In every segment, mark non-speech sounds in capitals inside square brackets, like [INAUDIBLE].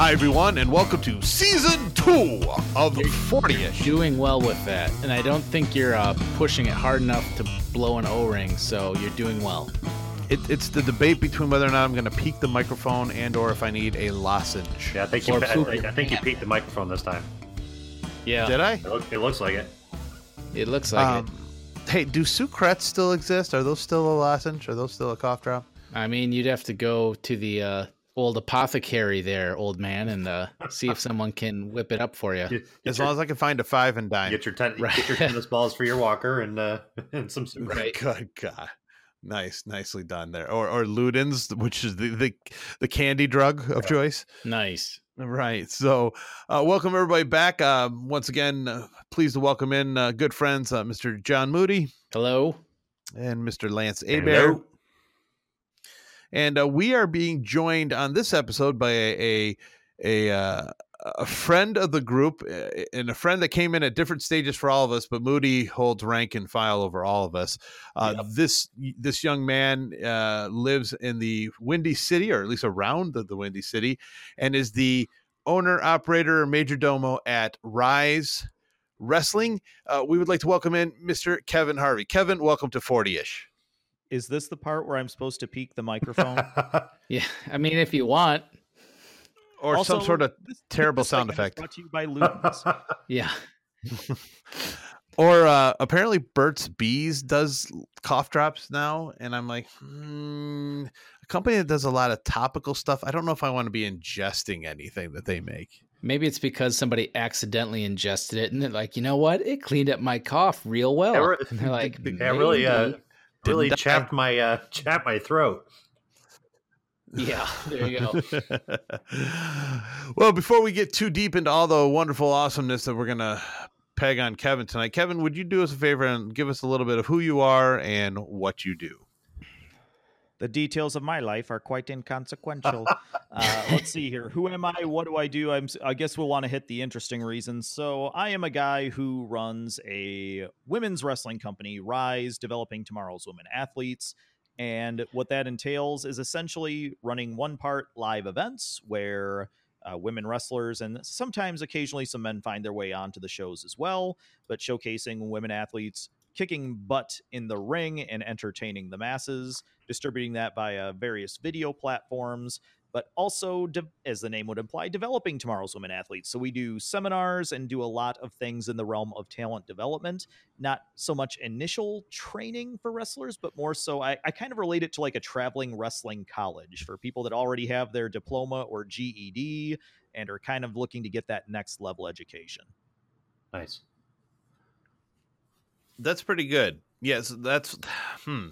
Hi, everyone, and welcome to season two of the 40th. doing well with that, and I don't think you're uh, pushing it hard enough to blow an O-ring. So you're doing well. It, it's the debate between whether or not I'm going to peak the microphone and or if I need a lozenge. Yeah, I think you. Or I, poop I think you your peaked the microphone this time. Yeah, Did I? It, look, it looks like it. it looks like Um, hey, do Sucrets still exist? Are those still a lozenge? Are those still a cough drop? I mean, you'd have to go to the uh, old apothecary there, old man, and uh, see if someone can whip it up for you. Get, get As your, long as I can find a five and dime. get your, ten, Right. get your tennis balls for your walker and uh, [LAUGHS] and some. soup. Right. Good God. Nice, nicely done there. Or or Ludens, which is the the, the candy drug of Yeah. choice. Nice. Right. So, uh, welcome everybody back. Uh, once again, uh, pleased to welcome in uh, good friends, uh, Mr. John Moody Hello. and Mr. Lance Hello. And uh, we are being joined on this episode by a a, a, uh, a friend of the group uh, and a friend that came in at different stages for all of us, but Moody holds rank and file over all of us. Uh, Yep. This this young man uh, lives in the Windy City, or at least around the, the Windy City, and is the owner, operator, major domo at Rise Wrestling. Uh, we would like to welcome in Mr. Kevin Harvey. Kevin, welcome to 40 ish. Is this the part where I'm supposed to peek the microphone? [LAUGHS] Yeah, I mean, if you want, Or some sort of this- terrible this sound effect. Brought to you by Ludens. [LAUGHS] yeah. Or uh, apparently Burt's Bees does cough drops now, and I'm like, hmm, a company that does a lot of topical stuff. I don't know if I want to be ingesting anything that they make. Maybe it's because somebody accidentally ingested it, and they're like, you know what? It cleaned up my cough real well. Yeah, re- and they're [LAUGHS] like, yeah, really, uh, "Maybe." really Didn't I- chapped my uh, [LAUGHS] chapped my throat. yeah. There you go. [LAUGHS] well, before we get too deep into all the wonderful awesomeness that we're gonna peg on Kevin tonight, Kevin, would you do us a favor and give us a little bit of who you are and what you do? The details of my life are quite inconsequential. [LAUGHS] uh, let's see here. Who am I? What do I do? I'm, I guess we'll want to hit the interesting reasons. So, I am a guy who runs a women's wrestling company, Rise, developing tomorrow's women athletes. And what that entails is essentially running one part live events where uh, women wrestlers and sometimes occasionally some men find their way onto the shows as well, but showcasing women athletes kicking butt in the ring and entertaining the masses, distributing that via uh, various video platforms, but also, de- as the name would imply, developing tomorrow's women athletes. So we do seminars and do a lot of things in the realm of talent development, not so much initial training for wrestlers, but more so, I, I kind of relate it to like a traveling wrestling college for people that already have their diploma or GED and are kind of looking to get that next level education. Nice. That's pretty good. Yes, that's [SIGHS] hmm.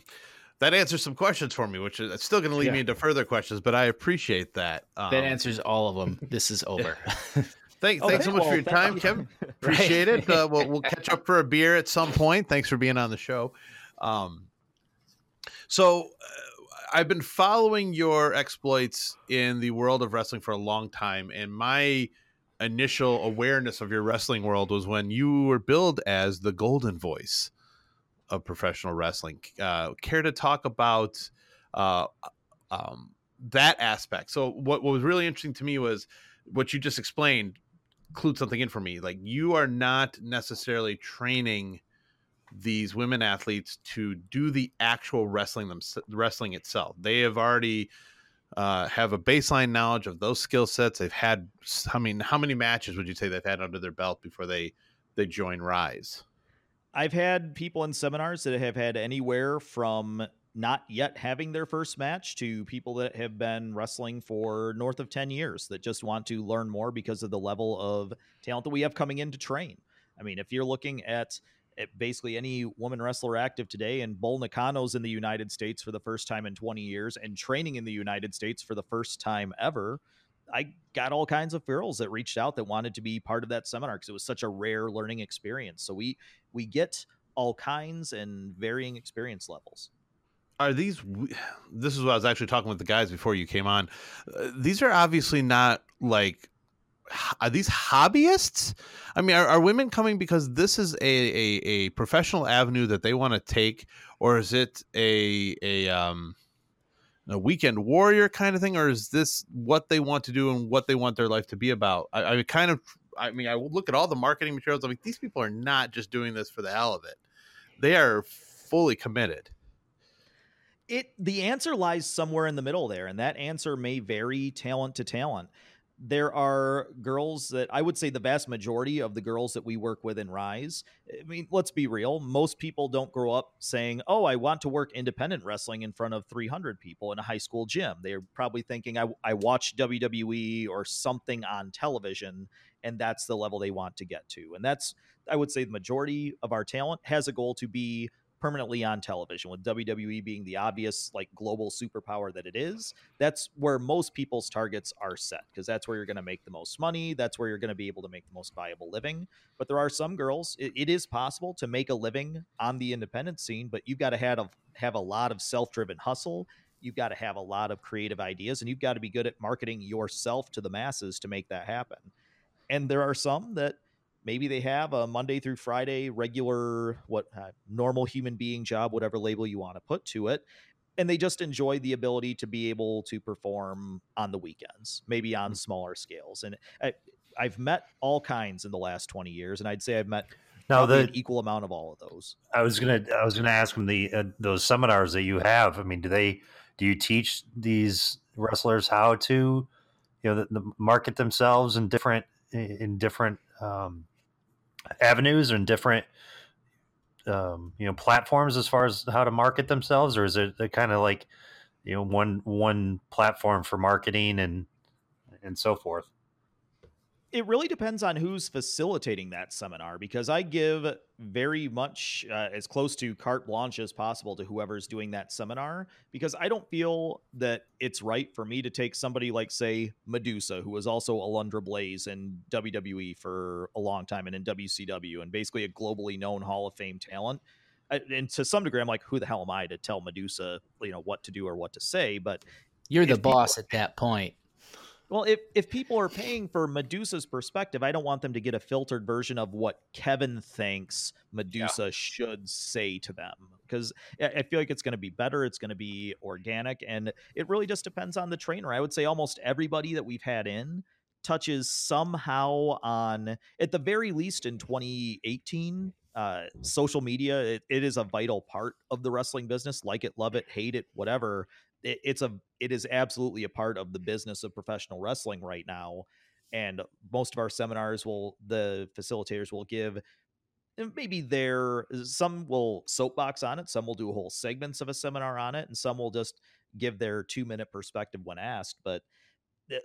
That answers some questions for me, which is still going to lead me into further questions, but I appreciate that. Um, that answers all of them. This is [LAUGHS] over. [LAUGHS] Thank, Oh, thanks so thank- much for your time, you. Kevin. [LAUGHS] Appreciate it. Uh, we'll, we'll catch up for a beer at some point. Thanks for being on the show. Um, so, uh, I've been following your exploits in the world of wrestling for a long time, and my initial awareness of your wrestling world was when you were billed as the golden voice of professional wrestling. Uh, care to talk about uh, um, that aspect? So, what, what was really interesting to me was what you just explained clued something in for me. Like you are not necessarily training these women athletes to do the actual wrestling them wrestling itself. They have already uh, have a baseline knowledge of those skill sets. They've had, I mean, how many matches would you say they've had under their belt before they they join Rise? I've had people in seminars that have had anywhere from not yet having their first match to people that have been wrestling for north of 10 years that just want to learn more because of the level of talent that we have coming in to train. I mean, if you're looking at, at basically any woman wrestler active today, and Bull Nakano's in the United States for the first time in 20 years and training in the United States for the first time ever, I got all kinds of girls that reached out that wanted to be part of that seminar because it was such a rare learning experience. So we we get all kinds and varying experience levels. Are these? [SIGHS] This is what I was actually talking with the guys before you came on. Uh, these are obviously not like. Are these hobbyists? I mean, are, are women coming because this is a, a, a professional avenue that they want to take, or is it a a um, a weekend warrior kind of thing, or is this what they want to do and what they want their life to be about? I, I kind of, I mean, I look at all the marketing materials. I'm like, these people are not just doing this for the hell of it; they are fully committed. It the answer lies somewhere in the middle there, and that answer may vary talent to talent there are girls that I would say the vast majority of the girls that we work with in Rise. I mean, let's be real. Most people don't grow up saying, Oh, I want to work independent wrestling in front of 300 people in a high school gym. They're probably thinking, I, I watch WWE or something on television, and that's the level they want to get to. And that's, I would say, the majority of our talent has a goal to be permanently on television with WWE being the obvious like global superpower that it is that's where most people's targets are set because that's where you're going to make the most money that's where you're going to be able to make the most viable living. But there are some girls it, it is possible to make a living on the independent scene but you've got to have a, have a lot of self-driven hustle you've got to have a lot of creative ideas and you've got to be good at marketing yourself to the masses to make that happen. And there are some that maybe they have a Monday through Friday regular, what uh, normal human being job, whatever label you want to put to it. And they just enjoy the ability to be able to perform on the weekends, maybe on mm. smaller scales. And I, I've met all kinds in the last 20 years. And I'd say I've met now the an equal amount of all of those. I was gonna I was gonna ask them the uh, those seminars that you have. I mean, do they do you teach these wrestlers how to you know the, the market themselves in different in different um, avenues and different um, you know platforms as far as how to market themselves, or is it kind of like you know one one platform for marketing and and so forth? It really depends on who's facilitating that seminar because I give very much uh, as close to carte blanche as possible to whoever's doing that seminar because I don't feel that it's right for me to take somebody like, say, Medusa, who was also Alundra Blayze in WWE for a long time and in WCW and basically a globally known Hall of Fame talent. And to some degree, I'm like, who the hell am I to tell Medusa, you know, what to do or what to say? But you're the boss at that point. Well, if if people are paying for Medusa's perspective, I don't want them to get a filtered version of what Kevin thinks Medusa yeah. should say to them because I feel like it's going to be better, it's going to be organic, and it really just depends on the trainer. I would say almost everybody that we've had in touches somehow on, at the very least, in 2018. Uh, social media it, it is a vital part of the wrestling business like it love it hate it whatever it, it's a it is absolutely a part of the business of professional wrestling right now and most of our seminars will the facilitators will give maybe there some will soapbox on it some will do whole segments of a seminar on it and some will just give their two minute perspective when asked but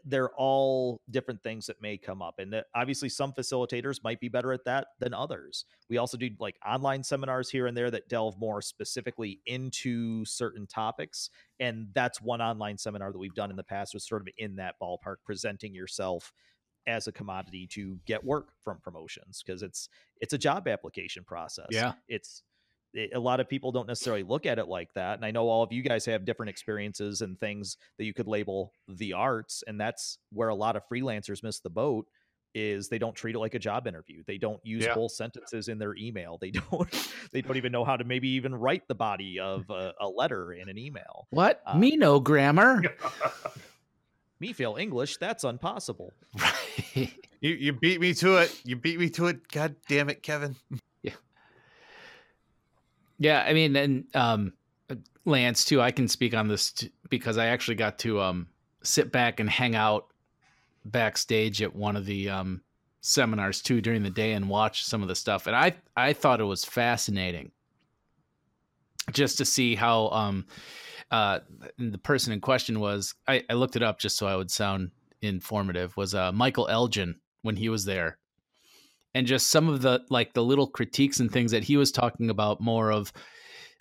they're all different things that may come up and obviously some facilitators might be better at that than others. We also do like online seminars here and there that delve more specifically into certain topics and that's one online seminar that we've done in the past was sort of in that ballpark presenting yourself as a commodity to get work from promotions because it's it's a job application process. Yeah. It's a lot of people don't necessarily look at it like that and i know all of you guys have different experiences and things that you could label the arts and that's where a lot of freelancers miss the boat is they don't treat it like a job interview they don't use yeah. whole sentences in their email they [LAUGHS] don't they don't even know how to maybe even write the body of a, a letter in an email what? uh, me no grammar? [LAUGHS] Me feel english that's impossible [LAUGHS] right. You, you beat me to it you beat me to it god damn it kevin yeah, I mean, and um, Lance too. I can speak on this t- because I actually got to um, sit back and hang out backstage at one of the um, seminars too during the day and watch some of the stuff, and I I thought it was fascinating just to see how um, uh, the person in question was. I, I looked it up just so I would sound informative. Was uh, Michael Elgin when he was there and just some of the like the little critiques and things that he was talking about more of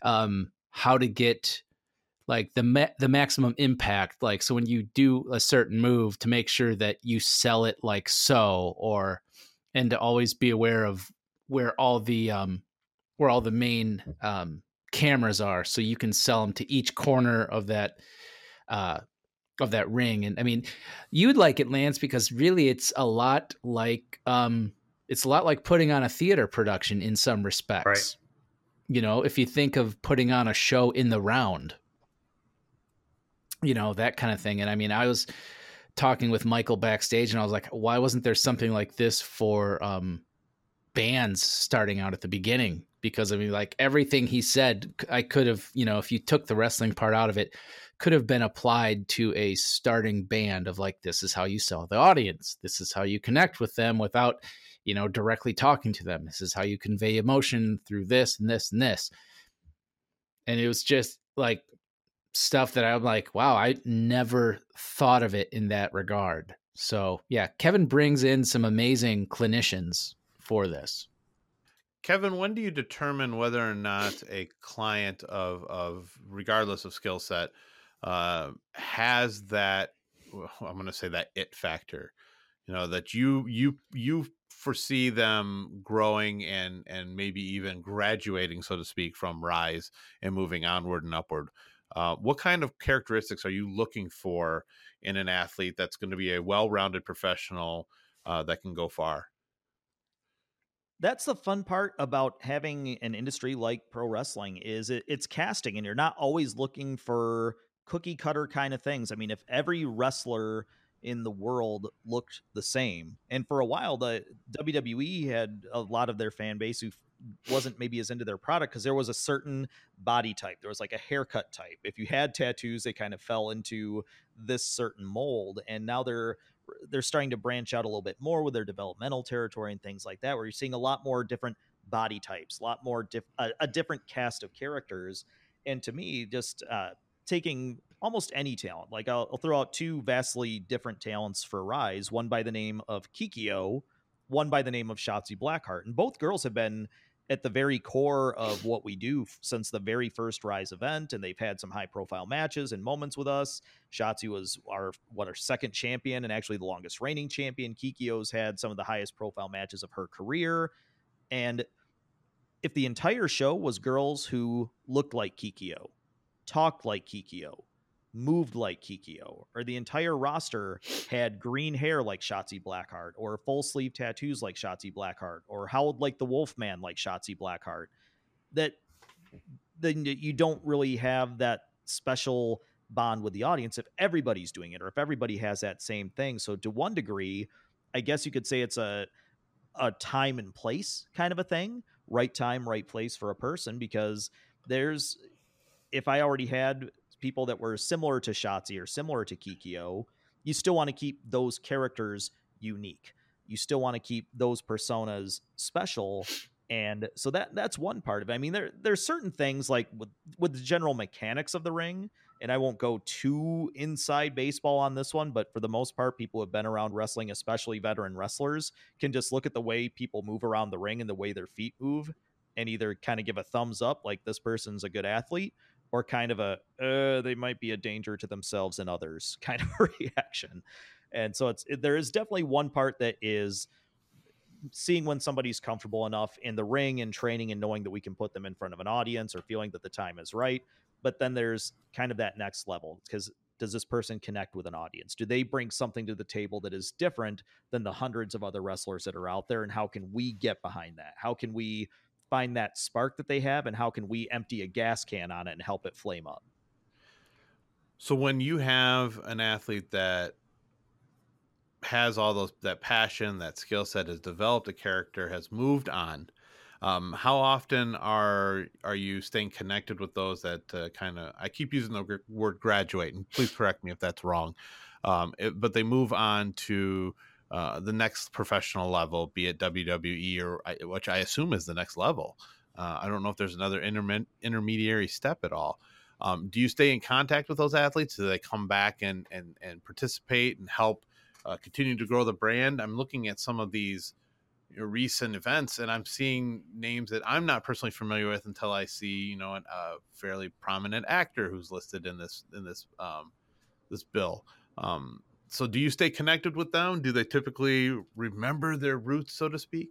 um how to get like the ma- the maximum impact like so when you do a certain move to make sure that you sell it like so or and to always be aware of where all the um where all the main um cameras are so you can sell them to each corner of that uh of that ring and i mean you'd like it lance because really it's a lot like um it's a lot like putting on a theater production in some respects. Right. You know, if you think of putting on a show in the round, you know, that kind of thing. And I mean, I was talking with Michael backstage and I was like, why wasn't there something like this for um, bands starting out at the beginning? Because I mean, like everything he said, I could have, you know, if you took the wrestling part out of it, could have been applied to a starting band of like, this is how you sell the audience. This is how you connect with them without, you know, directly talking to them. This is how you convey emotion through this and this and this. And it was just like stuff that I'm like, wow, I never thought of it in that regard. So yeah, Kevin brings in some amazing clinicians for this. Kevin, when do you determine whether or not a client of of regardless of skill set uh, has that? I'm going to say that it factor. You know that you you you foresee them growing and and maybe even graduating, so to speak, from rise and moving onward and upward. Uh, what kind of characteristics are you looking for in an athlete that's going to be a well-rounded professional uh, that can go far? That's the fun part about having an industry like pro wrestling is it, it's casting, and you're not always looking for cookie cutter kind of things. I mean, if every wrestler in the world looked the same, and for a while, the WWE had a lot of their fan base who wasn't maybe as into their product because there was a certain body type. There was like a haircut type. If you had tattoos, they kind of fell into this certain mold, and now they're they're starting to branch out a little bit more with their developmental territory and things like that, where you're seeing a lot more different body types, a lot more diff- a, a different cast of characters. And to me, just uh, taking almost any talent, like I'll, I'll throw out two vastly different talents for Rise, one by the name of Kikyo, one by the name of Shotzi Blackheart, and both girls have been at the very core of what we do since the very first Rise event, and they've had some high profile matches and moments with us. Shotzi was our what our second champion and actually the longest reigning champion. Kikyo's had some of the highest profile matches of her career, and if the entire show was girls who looked like Kikyo, talked like Kikyo, moved like Kikyo, or the entire roster had green hair like Shotzi Blackheart, or full sleeve tattoos like Shotzi Blackheart, or howled like the Wolfman like Shotzi Blackheart, that then you don't really have that special bond with the audience if everybody's doing it or if everybody has that same thing. So to one degree, I guess you could say it's a a time and place kind of a thing, right time, right place for a person because there's if I already had people that were similar to Shotzi or similar to Kikyo, you still want to keep those characters unique. You still want to keep those personas special. And so that that's one part of it. I mean, there there's certain things like with with the general mechanics of the ring, and I won't go too inside baseball on this one, but for the most part, people who have been around wrestling, especially veteran wrestlers, can just look at the way people move around the ring and the way their feet move and either kind of give a thumbs up like this person's a good athlete or kind of a uh, they might be a danger to themselves and others [LAUGHS] kind of reaction. And so it's it, there is definitely one part that is seeing when somebody's comfortable enough in the ring and training and knowing that we can put them in front of an audience or feeling that the time is right. But then there's kind of that next level because does this person connect with an audience? Do they bring something to the table that is different than the hundreds of other wrestlers that are out there? And how can we get behind that? How can we find that spark that they have and how can we empty a gas can on it and help it flame up? So when you have an athlete that has all those that passion that skill set has developed a character has moved on um, how often are are you staying connected with those that uh, kind of i keep using the word graduate and please correct me if that's wrong um, it, but they move on to uh, the next professional level, be it WWE or which I assume is the next level. Uh, I don't know if there's another interme- intermediary step at all. Um, do you stay in contact with those athletes? Do they come back and and and participate and help uh, continue to grow the brand? I'm looking at some of these recent events, and I'm seeing names that I'm not personally familiar with until I see you know an, a fairly prominent actor who's listed in this in this um, this bill. Um, so do you stay connected with them? Do they typically remember their roots, so to speak?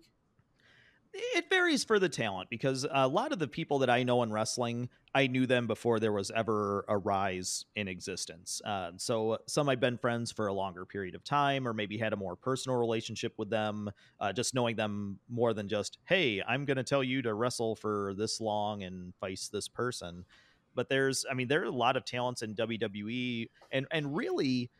It varies for the talent because a lot of the people that I know in wrestling, I knew them before there was ever a rise in existence. Uh, so some I've been friends for a longer period of time, or maybe had a more personal relationship with them, uh, just knowing them more than just, hey, I'm going to tell you to wrestle for this long and face this person. But there's, I mean, there are a lot of talents in WWE, and and really,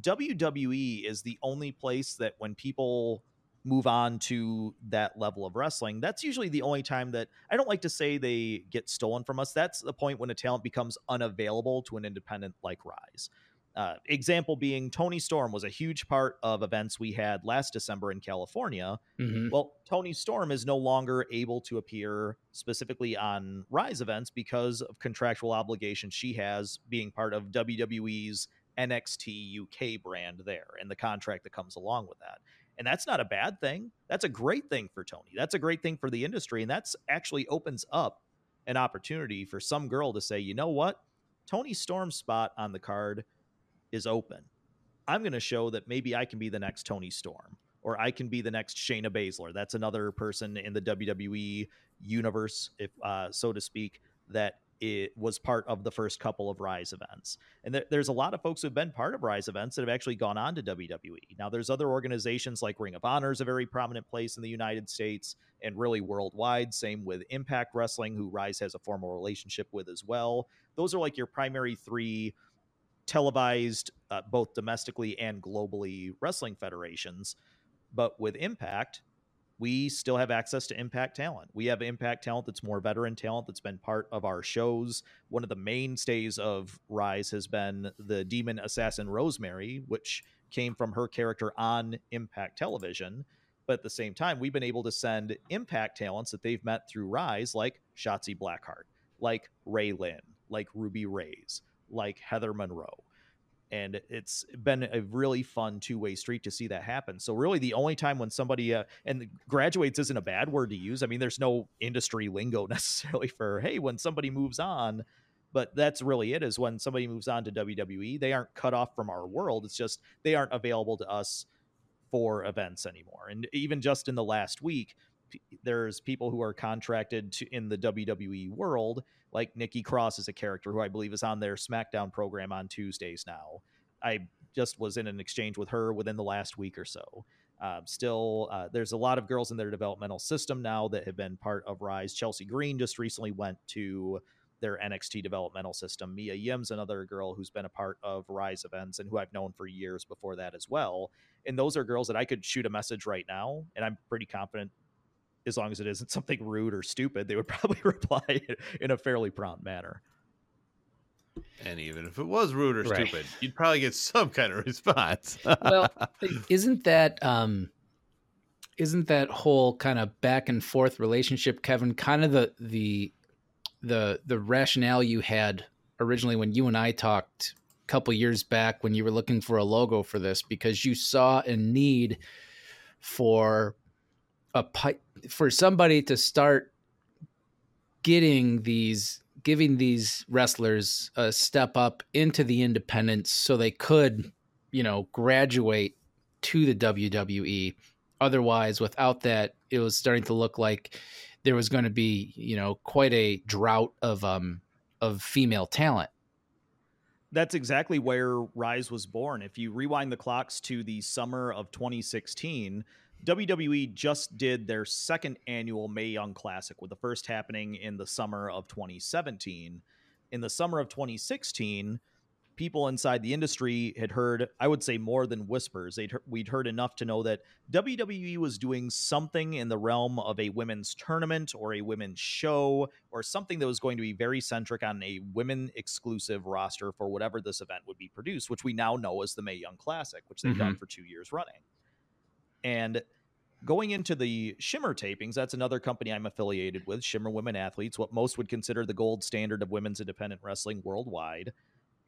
WWE is the only place that when people move on to that level of wrestling, that's usually the only time that I don't like to say they get stolen from us. That's the point when a talent becomes unavailable to an independent like Rise. Uh, example being Toni Storm was a huge part of events we had last December in California. Mhm. Well, Toni Storm is no longer able to appear specifically on Rise events because of contractual obligations she has being part of WWE's NXT UK brand there and the contract that comes along with that. And that's not a bad thing. That's a great thing for Toni. That's a great thing for the industry. And that's actually opens up an opportunity for some girl to say, you know what? Toni Storm's spot on the card is open. I'm going to show that maybe I can be the next Toni Storm or I can be the next Shayna Baszler. That's another person in the WWE universe, if uh, so to speak, that it was part of the first couple of Rise events. And there, there's a lot of folks who've been part of Rise events that have actually gone on to WWE. Now, there's other organizations like Ring of Honor is a very prominent place in the United States and really worldwide. Same with Impact Wrestling, who Rise has a formal relationship with as well. Those are like your primary three televised, uh, both domestically and globally, wrestling federations. But with Impact, we still have access to Impact talent. We have Impact talent that's more veteran talent that's been part of our shows. One of the mainstays of Rise has been the demon assassin Rosemary, which came from her character on Impact Television. But at the same time, we've been able to send Impact talents that they've met through Rise, like Shotzi Blackheart, like Ray Lynn, like Ruby Raze, like Heather Monroe. And it's been a really fun two way street to see that happen. So, really, the only time when somebody, uh, and graduates isn't a bad word to use. I mean, there's no industry lingo [LAUGHS] necessarily for, hey, when somebody moves on, but that's really it is when somebody moves on to WWE, they aren't cut off from our world. It's just they aren't available to us for events anymore. And even just in the last week, there's people who are contracted to in the WWE world, like Nikki Cross is a character who I believe is on their SmackDown program on Tuesdays now. I just was in an exchange with her within the last week or so. Um, still, uh, there's a lot of girls in their developmental system now that have been part of Rise. Chelsea Green just recently went to their NXT developmental system. Mia Yim's another girl who's been a part of Rise events and who I've known for years before that as well. And those are girls that I could shoot a message right now, and I'm pretty confident, as long as it isn't something rude or stupid, they would [LAUGHS] probably reply in a fairly prompt manner. And even if it was rude or Right. stupid, you'd probably get some kind of [LAUGHS] response. well [LAUGHS] isn't that um isn't that whole kind of back and forth relationship kevin kind of the the the the rationale you had originally when you and i talked a couple years back when you were looking for a logo for this because you saw a need for a pi- for somebody to start getting these giving these wrestlers a step up into the independents so they could you know graduate to the WWE otherwise without that it was starting to look like there was going to be you know quite a drought of um of female talent That's exactly where Rise was born. If you rewind the clocks to the summer of 2016, WWE just did their second annual Mae Young Classic, with the first happening in the summer of 2017. In the summer of 2016, people inside the industry had heard, I would say more than whispers. They'd, we'd heard enough to know that WWE was doing something in the realm of a women's tournament or a women's show or something that was going to be very centric on a women exclusive roster for whatever this event would be produced, which we now know as the Mae Young Classic, which they've done mm-hmm. for two years running. And going into the Shimmer tapings, that's another company I'm affiliated with, Shimmer Women Athletes, what most would consider the gold standard of women's independent wrestling worldwide.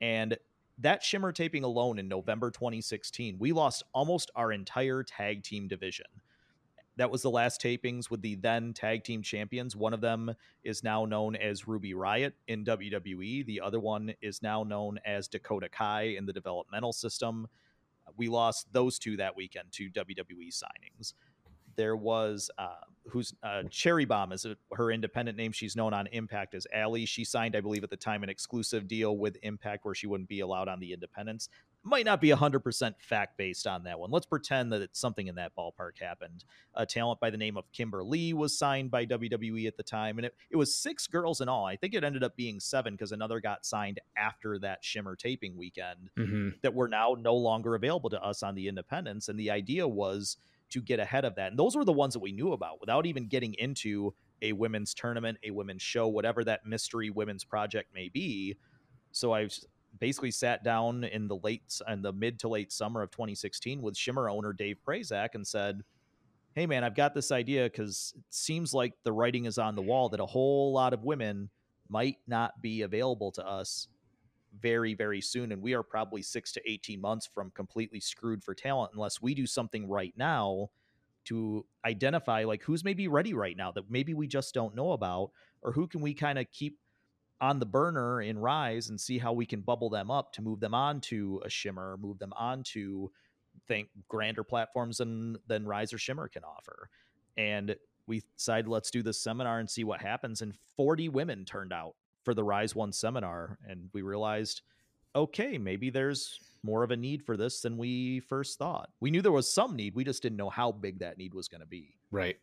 And that Shimmer taping alone in November 2016, we lost almost our entire tag team division. That was the last tapings with the then tag team champions. One of them is now known as Ruby Riot in WWE. The other one is now known as Dakota Kai in the developmental system. We lost those two that weekend to WWE signings. There was uh, who's uh, Cherry Bomb is her independent name. She's known on Impact as Allie. She signed, I believe, at the time, an exclusive deal with Impact where she wouldn't be allowed on the independents. Might not be 100% fact based on that one. Let's pretend that it's something in that ballpark happened. A talent by the name of Kimber Lee was signed by WWE at the time, and it, it was six girls in all. I think it ended up being seven because another got signed after that Shimmer taping weekend Mm-hmm. that were now no longer available to us on the independents. And the idea was to get ahead of that. And those were the ones that we knew about without even getting into a women's tournament, a women's show, whatever that mystery women's project may be. So I basically sat down in the late and the mid to late summer of 2016 with Shimmer owner Dave Prazak and said, Hey man, I've got this idea because it seems like the writing is on the wall that a whole lot of women might not be available to us very, very soon. And we are probably six to 18 months from completely screwed for talent unless we do something right now to identify like who's maybe ready right now that maybe we just don't know about, or who can we kind of keep on the burner in Rise and see how we can bubble them up to move them on to a Shimmer, move them on to think grander platforms than than Rise or Shimmer can offer. And we decided let's do this seminar and see what happens. And 40 women turned out for the Rise One seminar, and we realized, okay, maybe there's more of a need for this than we first thought. We knew there was some need, we just didn't know how big that need was going to be. Right.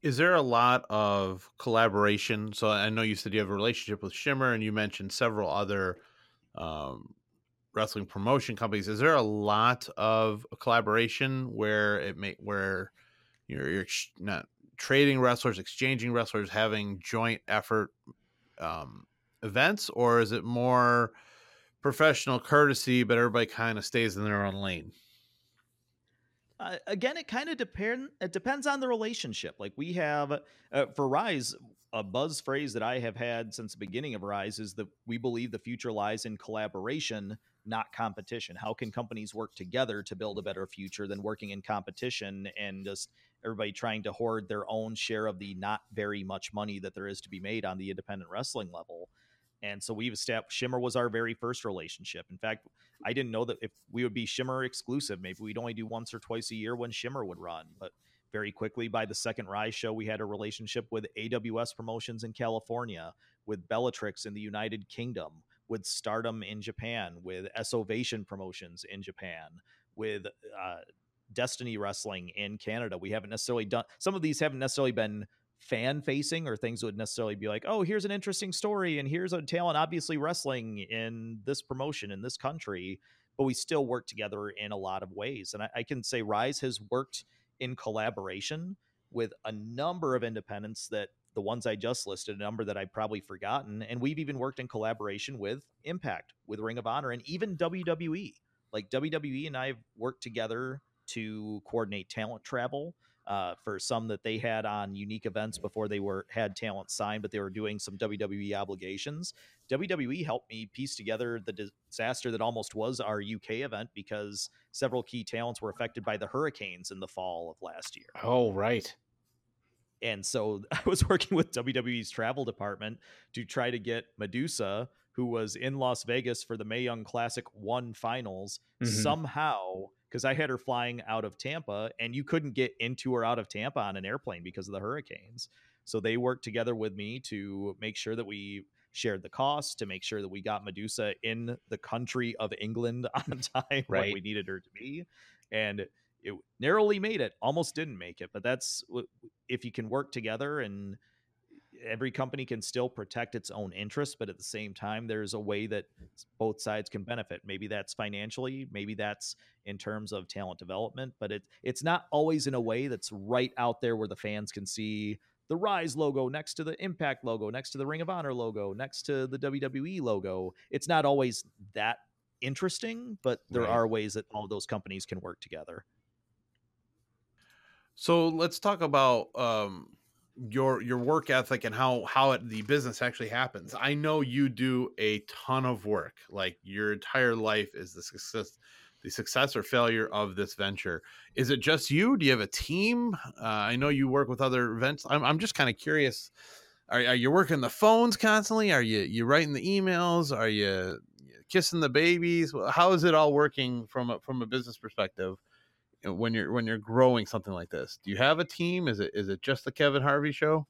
Is there a lot of collaboration? So I know you said you have a relationship with Shimmer, and you mentioned several other um, wrestling promotion companies. Is there a lot of collaboration where it may where you're, you're not trading wrestlers, exchanging wrestlers, having joint effort um, events, or is it more professional courtesy, but everybody kind of stays in their own lane? Uh, again, it kind of depend. It depends on the relationship. Like we have uh, for Rise, a buzz phrase that I have had since the beginning of Rise is that we believe the future lies in collaboration, not competition. How can companies work together to build a better future than working in competition and just everybody trying to hoard their own share of the not very much money that there is to be made on the independent wrestling level? And so we've established Shimmer was our very first relationship. In fact, I didn't know that if we would be Shimmer exclusive, maybe we'd only do once or twice a year when Shimmer would run. But very quickly, by the second Rise show, we had a relationship with AWS Promotions in California, with Bellatrix in the United Kingdom, with Stardom in Japan, with Ovation Promotions in Japan, with uh, Destiny Wrestling in Canada. We haven't necessarily done some of these haven't necessarily been fan facing or things would necessarily be like, oh, here's an interesting story and here's a talent obviously wrestling in this promotion in this country, but we still work together in a lot of ways. And I, I can say Rise has worked in collaboration with a number of independents that the ones I just listed, a number that I've probably forgotten. And we've even worked in collaboration with Impact, with Ring of Honor, and even WWE. Like WWE and I have worked together to coordinate talent travel uh, for some that they had on unique events before they were had talent signed, but they were doing some WWE obligations. WWE helped me piece together the disaster that almost was our UK event because several key talents were affected by the hurricanes in the fall of last year. Oh, right. And so [LAUGHS] I was working with WWE's travel department to try to get Medusa, who was in Las Vegas for the Mae Young Classic one finals, Mhm. somehow because I had her flying out of Tampa and you couldn't get into or out of Tampa on an airplane because of the hurricanes. So they worked together with me to make sure that we shared the cost, to make sure that we got Medusa in the country of England [LAUGHS] on time when we needed her to be. And it narrowly made it, almost didn't make it. But that's if you can work together and every company can still protect its own interests, but at the same time, there's a way that both sides can benefit. Maybe that's financially, maybe that's in terms of talent development, but it it's not always in a way that's right out there where the fans can see the Rise logo next to the Impact logo, next to the Ring of Honor logo, next to the WWE logo. It's not always that interesting, but there Right. are ways that all those companies can work together. So let's talk about um, your your work ethic and how how it, the business actually happens. I know you do a ton of work. Like your entire life is the success the success or failure of this venture. Is it just you? Do you have a team? Uh, I know you work with other events. I'm I'm just kind of curious. Are, are you working the phones constantly? Are you you writing the emails? Are you kissing the babies? How is it all working from a from a business perspective? Uh, when you're when you're growing something like this? Do you have a team? Is it is it just the Kevin Harvey show?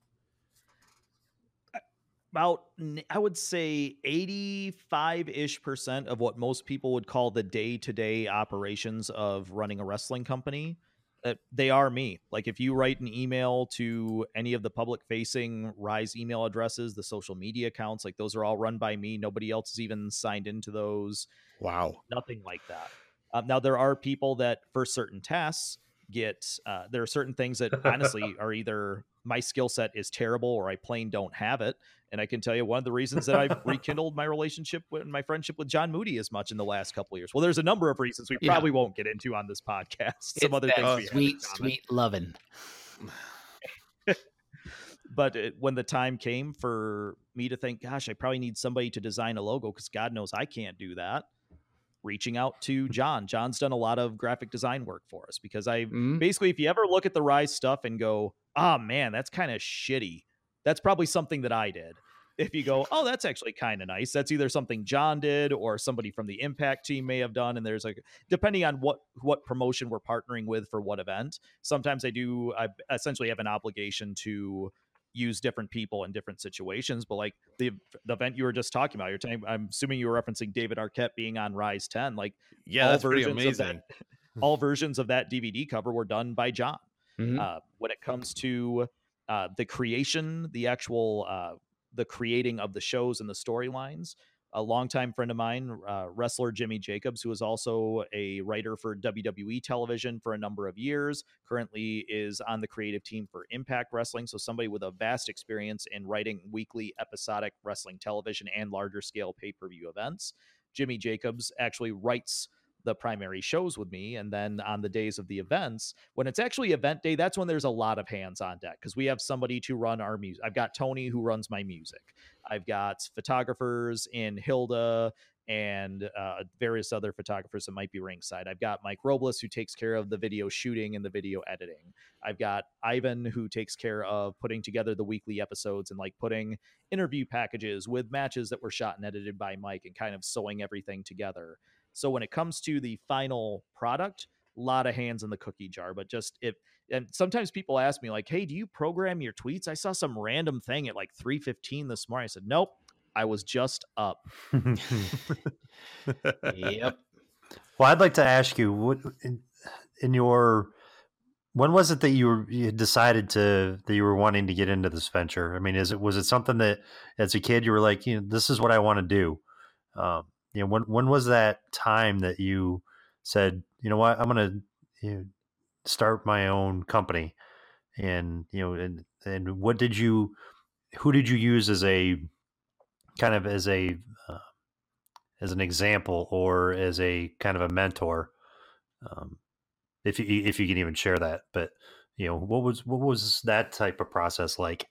about i would say 85-ish percent of what most people would call the day-to-day operations of running a wrestling company uh, they are me like if you write an email to any of the public facing rise email addresses the social media accounts like those are all run by me nobody else is even signed into those wow nothing like that um, now there are people that for certain tasks get uh, there are certain things that honestly [LAUGHS] are either my skill set is terrible or I plain don't have it. And I can tell you one of the reasons that I've [LAUGHS] rekindled my relationship with my friendship with John Moody as much in the last couple of years. Well, there's a number of reasons we Yeah. probably won't get into on this podcast. Some It's other things we have in sweet, sweet loving. [LAUGHS] But it, when the time came for me to think, gosh, I probably need somebody to design a logo because God knows I can't do that. Reaching out to John. John's done a lot of graphic design work for us because I Mhm. basically, if you ever look at the Rise stuff and go, ah, man, that's kind of shitty, that's probably something that I did. If you go, oh, that's actually kind of nice, that's either something John did or somebody from the Impact team may have done. And there's like, depending on what what promotion we're partnering with for what event, sometimes I do. I essentially have an obligation to use different people in different situations. But like the the event you were just talking about, you're saying, I'm assuming you were referencing David Arquette being on Rise 10. Like Yeah, all that's pretty amazing. that- [LAUGHS] all versions of that DVD cover were done by John. Mhm. Uh, when it comes to uh, the creation, the actual uh, the creating of the shows and the storylines, a longtime friend of mine, uh, wrestler Jimmy Jacobs, who is also a writer for WWE television for a number of years, currently is on the creative team for Impact Wrestling. So somebody with a vast experience in writing weekly episodic wrestling television and larger scale pay per view events. Jimmy Jacobs actually writes the primary shows with me and then on the days of the events when it's actually event day that's when there's a lot of hands on deck because we have somebody to run our music i've got tony who runs my music. I've got photographers in hilda and uh, various other photographers that might be ringside. I've got mike robles who takes care of the video shooting and the video editing. I've got ivan who takes care of putting together the weekly episodes and like putting interview packages with matches that were shot and edited by mike and kind of sewing everything together so when it comes to the final product, a lot of hands in the cookie jar. But just if and sometimes people ask me like, "Hey, do you program your tweets?" I saw some random thing at like three fifteen this morning. I said, "Nope, I was just up." Yep. [LAUGHS] Well, I'd like to ask you what in, in your when was it that you were you decided to that you were wanting to get into this venture? I mean, is it was it something that as a kid you were like, you know, this is what I want to do? Um, you know, when when was that time that you said, you know what, I'm going to you know, start my own company, and you know, and and what did you, who did you use as a kind of as a uh, as an example or as a kind of a mentor? Um, if you if you can even share that but you know what was what was that type of process like?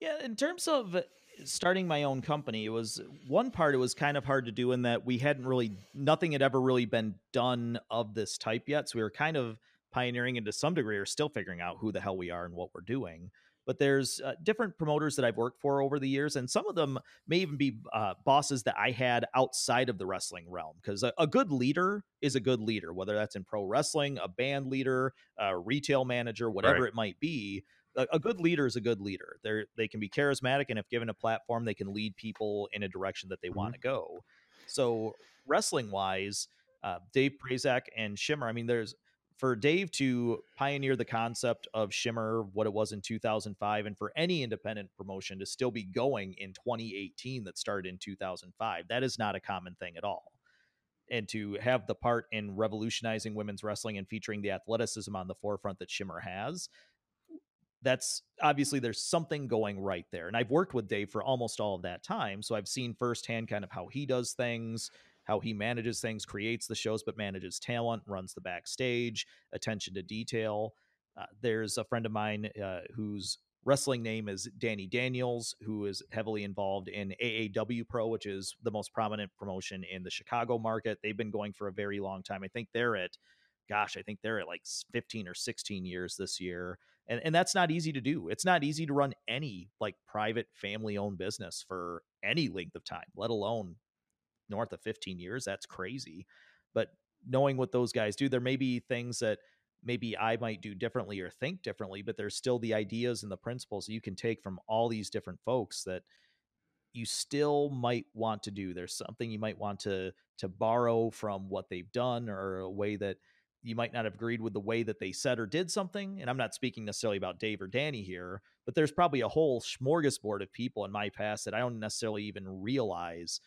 Yeah, in terms of starting my own company, it was one part it was kind of hard to do in that we hadn't really nothing had ever really been done of this type yet. So we were kind of pioneering and to some degree are still figuring out who the hell we are and what we're doing. But there's uh, different promoters that I've worked for over the years, and some of them may even be uh, bosses that I had outside of the wrestling realm. Because a, a good leader is a good leader, whether that's in pro wrestling, a band leader, a retail manager, whatever Right. it might be a, a good leader is a good leader. They're they can be charismatic, and if given a platform, they can lead people in a direction that they Mhm. want to go. So wrestling wise, uh, Dave Prazak and Shimmer. I mean, there's for Dave to pioneer the concept of Shimmer, what it was in 2005, and for any independent promotion to still be going in 2018 that started in 2005, that is not a common thing at all. And to have the part in revolutionizing women's wrestling and featuring the athleticism on the forefront that Shimmer has, that's obviously there's something going right there. And I've worked with Dave for almost all of that time. So I've seen firsthand kind of how he does things, how he manages things, creates the shows, but manages talent, runs the backstage, attention to detail. Uh, there's a friend of mine uh, whose wrestling name is Danny Daniels, who is heavily involved in AAW Pro, which is the most prominent promotion in the Chicago market. They've been going for a very long time. I think they're at, gosh, I think they're at like 15 or 16 years this year and and that's not easy to do it's not easy to run any like private family owned business for any length of time let alone north of 15 years that's crazy but knowing what those guys do, there may be things that maybe I might do differently or think differently, but there's still the ideas and the principles you can take from all these different folks that you still might want to do. There's something you might want to to borrow from what they've done or a way that you might not have agreed with the way that they said or did something. And I'm not speaking necessarily about Dave or Danny here, but there's probably a whole smorgasbord of people in my past that I don't necessarily even realize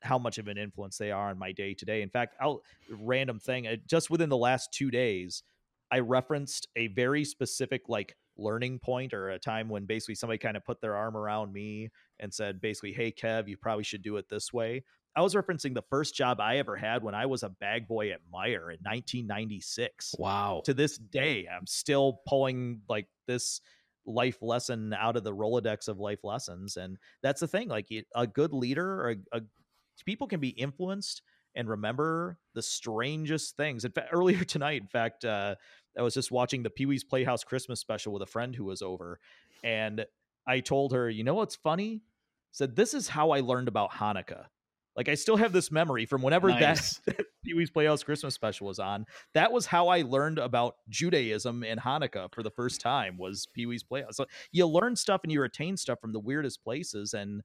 how much of an influence they are on my day to day. In fact, I'll random thing just within the last two days, I referenced a very specific like learning point or a time when basically somebody kind of put their arm around me and said basically, "Hey Kev, you probably should do it this way." I was referencing the first job I ever had when I was a bag boy at Meijer in 1996. Wow. To this day, I'm still pulling like this life lesson out of the Rolodex of life lessons. And that's the thing. Like a good leader or a, a, people can be influenced and remember the strangest things. In fact, [LAUGHS] earlier tonight, in fact, uh, I was just watching the Pee Wee's Playhouse Christmas special with a friend who was over. And I told her, you know what's funny? said, this is how I learned about Hanukkah. Like I still have this memory from whenever nice. that, [LAUGHS] that Pee Wee's Playhouse Christmas special was on. That was how I learned about Judaism and Hanukkah for the first time was Pee Wee's Playhouse. So you learn stuff and you retain stuff from the weirdest places. And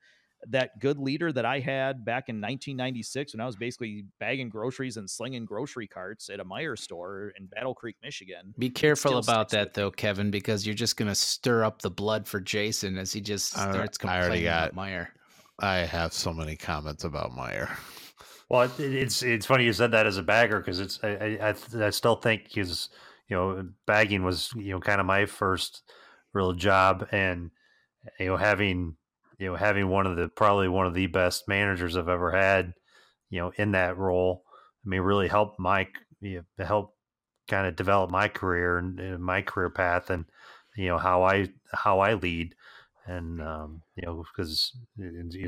that good leader that I had back in 1996 when I was basically bagging groceries and slinging grocery carts at a Meijer store in Battle Creek, Michigan. Be careful about that though, Kevin, because you're just going to stir up the blood for Jason as he just starts complaining I already got, about Meijer. I have so many comments about Meijer. Well, it, it's it's funny you said that as a bagger because it's I, I I still think his you know bagging was you know kind of my first real job and you know having you know having one of the probably one of the best managers I've ever had you know in that role I mean really helped my you know, help kind of develop my career and, and my career path and you know how I how I lead and um, you know because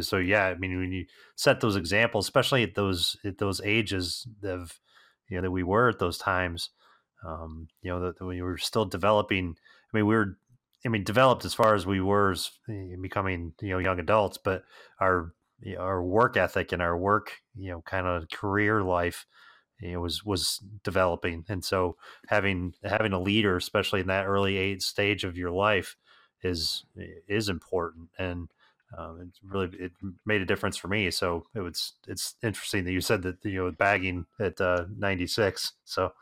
so yeah i mean when you set those examples especially at those at those ages of you know that we were at those times um, you know that we were still developing i mean we were i mean developed as far as we were as eh, becoming you know young adults but our our work ethic and our work you know kind of career life you know, was was developing. And so having having a leader especially in that early age stage of your life is is important and um, it really it made a difference for me. So it was it's interesting that you said that you know bagging at uh, 96. So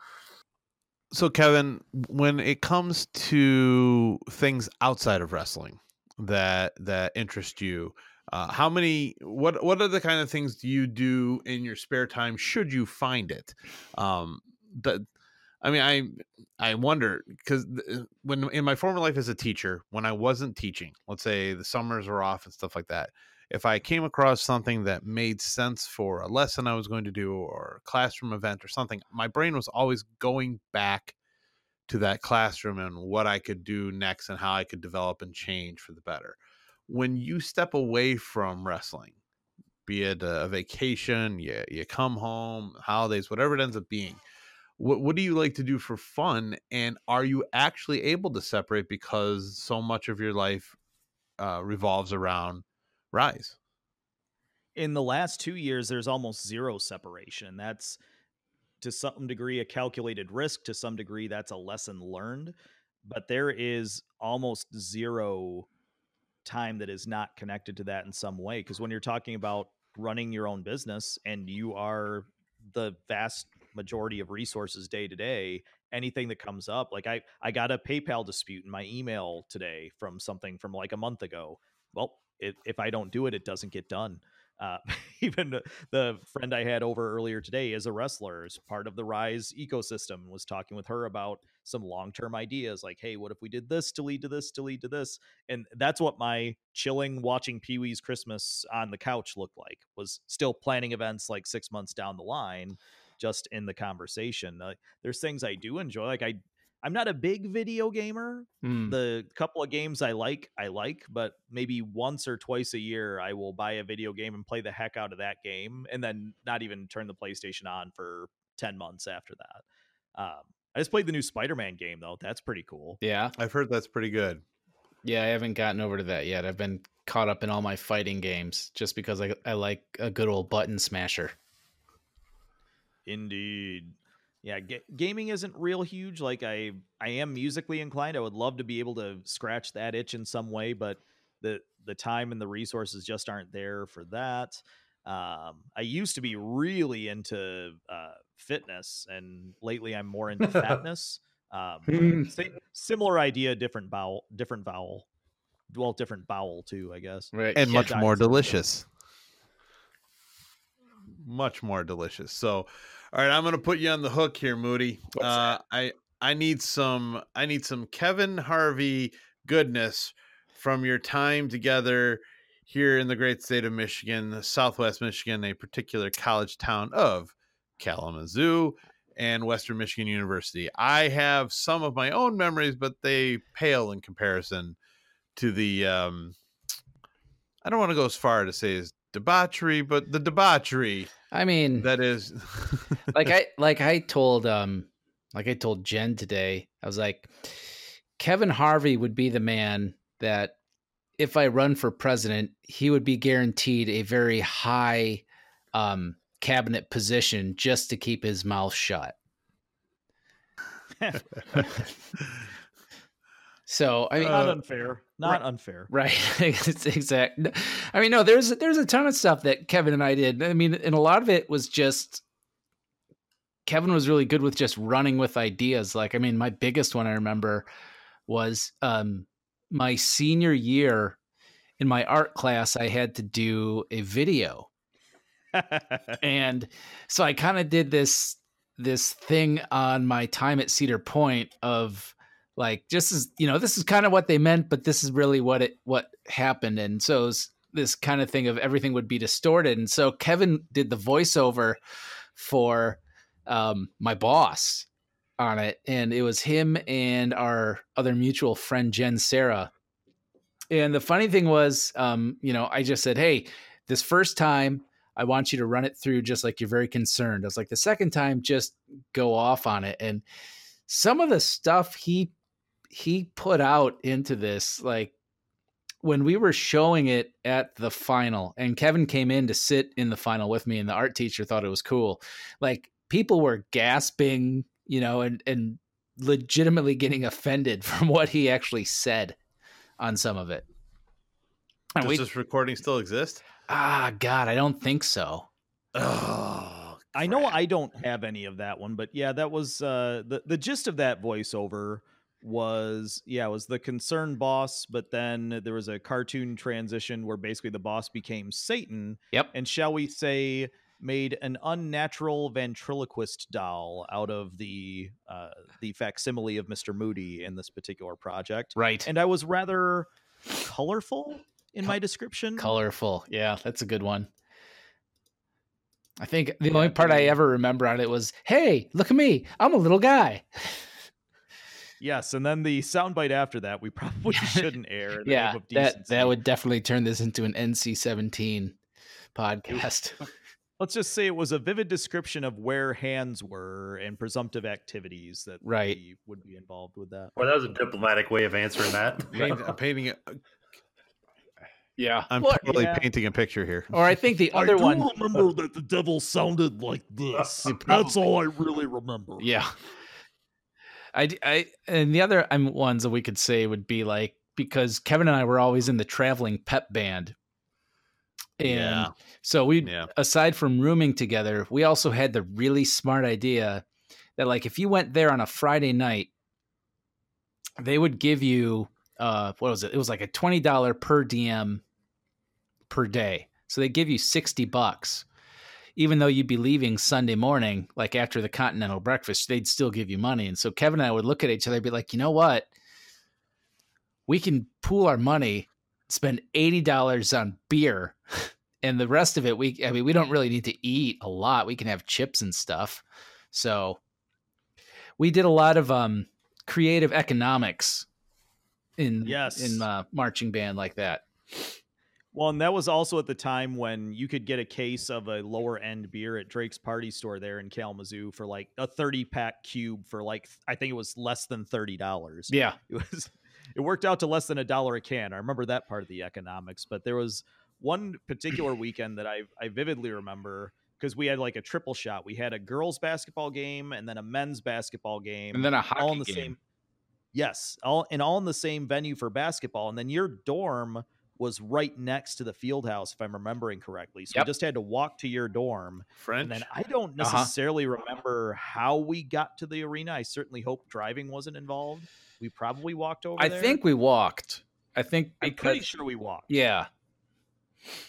so Kevin, when it comes to things outside of wrestling that that interest you, uh, how many what what are the kind of things do you do in your spare time should you find it? Um, that I mean, I I wonder because uh, when in my former life as a teacher, when I wasn't teaching, let's say the summers were off and stuff like that, if I came across something that made sense for a lesson I was going to do or a classroom event or something, my brain was always going back to that classroom and what I could do next and how I could develop and change for the better. When you step away from wrestling, be it a vacation, you, you come home, holidays, whatever it ends up being what what do you like to do for fun? And are you actually able to separate because so much of your life uh, revolves around rise in the last two years there's almost zero separation. That's to some degree a calculated risk. To some degree that's a lesson learned. But there is almost zero time that is not connected to that in some way. Because when you're talking about running your own business and you are the vast majority of resources day to day anything that comes up like i i got a paypal dispute in my email today from something from like a month ago well it, if i don't do it it doesn't get done uh, [LAUGHS] even the friend I had over earlier today is a wrestler, is part of the Rise ecosystem. Was talking with her about some long term ideas, like, hey, what if we did this to lead to this to lead to this? And that's what my chilling watching Pee Wee's Christmas on the couch looked like. Was still planning events like six months down the line, just in the conversation. Uh, there's things I do enjoy. Like I, I'm not a big video gamer. Mm. The couple of games I like, I like, but maybe once or twice a year I will buy a video game and play the heck out of that game, and then not even turn the PlayStation on for ten months after that. Um, I just played the new Spider-Man game though. That's pretty cool. Yeah, I've heard that's pretty good. Yeah, I haven't gotten over to that yet. I've been caught up in all my fighting games just because I I like a good old button smasher Indeed. Yeah, ga- gaming isn't real huge. Like I, I am musically inclined. I would love to be able to scratch that itch in some way, but the the time and the resources just aren't there for that. Um, I used to be really into uh, fitness, and lately I'm more into [LAUGHS] fatness. Um, same, similar idea, different vowel, different vowel, well, different bowel too, I guess. Right. and Yeah, much more delicious. Much more delicious. So, all right, I'm going to put you on the hook here, Moody. Uh, I I need some I need some Kevin Harvey goodness from your time together here in the great state of Michigan, Southwest Michigan, a particular college town of Kalamazoo and Western Michigan University. I have some of my own memories, but they pale in comparison to the um I don't want to go as far to say as debauchery, but the debauchery I mean, that is [LAUGHS] like I like I told um like I told Jen today, I was like, Kevin Harvey would be the man that if I run for president, he would be guaranteed a very high um cabinet position just to keep his mouth shut. [LAUGHS] [LAUGHS] So I mean, not Uh, unfair. Not unfair. Right. [LAUGHS] it's exact. I mean, no, there's there's a ton of stuff that Kevin and I did. I mean, and a lot of it was just Kevin was really good with just running with ideas. Like, I mean, my biggest one I remember was um my senior year in my art class, I had to do a video. [LAUGHS] and so I kind of did this this thing on my time at Cedar Point of like just as you know this is kind of what they meant but this is really what it what happened and so this kind of thing of everything would be distorted and so Kevin did the voiceover for um my boss on it and it was him and our other mutual friend Jen Sarah and the funny thing was um you know I just said hey this first time I want you to run it through just like you're very concerned. I was like, the second time, just go off on it. And some of the stuff he he put out into this, like when we were showing it at the final, and Kevin came in to sit in the final with me, and the art teacher thought it was cool. Like people were gasping, you know, and and legitimately getting offended [LAUGHS] from what he actually said on some of it. And does we, this recording still exist? ah, God, I don't think so. Oh, I know. I don't have any of that one, but yeah, that was uh, the the gist of that voiceover was yeah, was the concerned boss, but then there was a cartoon transition where basically the boss became Satan, Yep. and shall we say made an unnatural ventriloquist doll out of the uh, the facsimile of Mr. Moody in this particular project. Right. And I was rather colorful in my description. Colorful. Yeah, that's a good one. I think the only part I ever remember on it was, "Hey, look at me! I'm a little guy." [LAUGHS] Yes, and then the soundbite after that we probably [LAUGHS] shouldn't air. in the name yeah, of that that would definitely turn this into an NC-17 podcast. Let's just say it was a vivid description of where hands were and presumptive activities that Right. we would be involved with that. Well, that was a diplomatic way of answering that. [LAUGHS] Paint, I'm painting it. yeah. I'm Well, totally yeah. painting a picture here. or I think the other one. I remember that the devil sounded like this. That's all I really remember. Yeah. I, I- and the other um, ones that we could say would be like because Kevin and I were always in the traveling pep band. And Yeah. so we Yeah. aside from rooming together, we also had the really smart idea that like if you went there on a Friday night, they would give you uh what was it? It was like a twenty dollar per diem per day. So they give you sixty bucks. Even though you'd be leaving Sunday morning, like after the continental breakfast, they'd still give you money. And so Kevin and I would look at each other and be like, you know what? We can pool our money, spend eighty dollars on beer [LAUGHS] and the rest of it we i mean we don't really need to eat a lot we can have chips and stuff so we did a lot of um creative economics in Yes. in uh, marching band like that Well, and that was also at the time when you could get a case of a lower end beer at Drake's Party Store there in Kalamazoo for like a 30 pack cube for like, I think it was less than $30. yeah [LAUGHS] it was it worked out to less than a dollar a can. I remember that part of the economics, but there was one particular [CLEARS THROAT] weekend that I I vividly remember because we had like a triple shot. We had a girls basketball game and then a men's basketball game, and then a hockey all in the game. same. Yes, all and all in the same venue for basketball, and then your dorm was right next to the field house, if I'm remembering correctly. So Yep. we just had to walk to your dorm, French. and then I don't Uh-huh. necessarily remember how we got to the arena. I certainly hope driving wasn't involved. We probably walked over. I there. think we walked. I think I'm pretty sure we walked. yeah,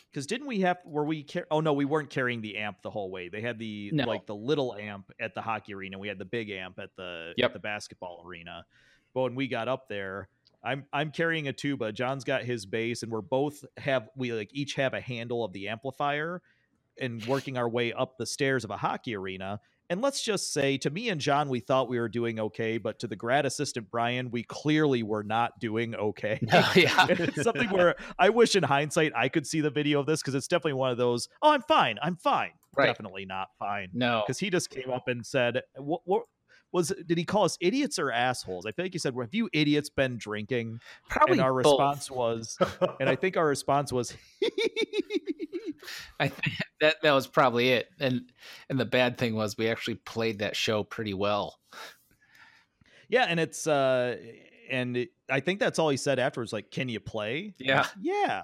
Because didn't we have? Were we? Car- oh no, we weren't carrying the amp the whole way. They had the No. like the little amp at the hockey arena. We had the big amp at the Yep. at the basketball arena. But when we got up there, I'm I'm carrying a tuba. John's got his bass, and we're both have we like each have a handle of the amplifier, and working our way up the stairs of a hockey arena. And let's just say, to me and John, we thought we were doing okay, but to the grad assistant Brian, we clearly were not doing okay. [LAUGHS] No, yeah. [LAUGHS] it's something where I wish in hindsight I could see the video of this because it's definitely one of those. Oh, I'm fine. I'm fine. Right. Definitely not fine. no. Because he just came up and said, What "What? Was? Did he call us idiots or assholes?" I feel like he said, well, "Have you idiots been drinking?" Probably and our both. response was, and I think our [LAUGHS] response was, I think that that was probably it. And and the bad thing was we actually played that show pretty well. "Yeah," and it's uh, and it, I think that's all he said afterwards. Like, "Can you play?" Yeah. Yeah.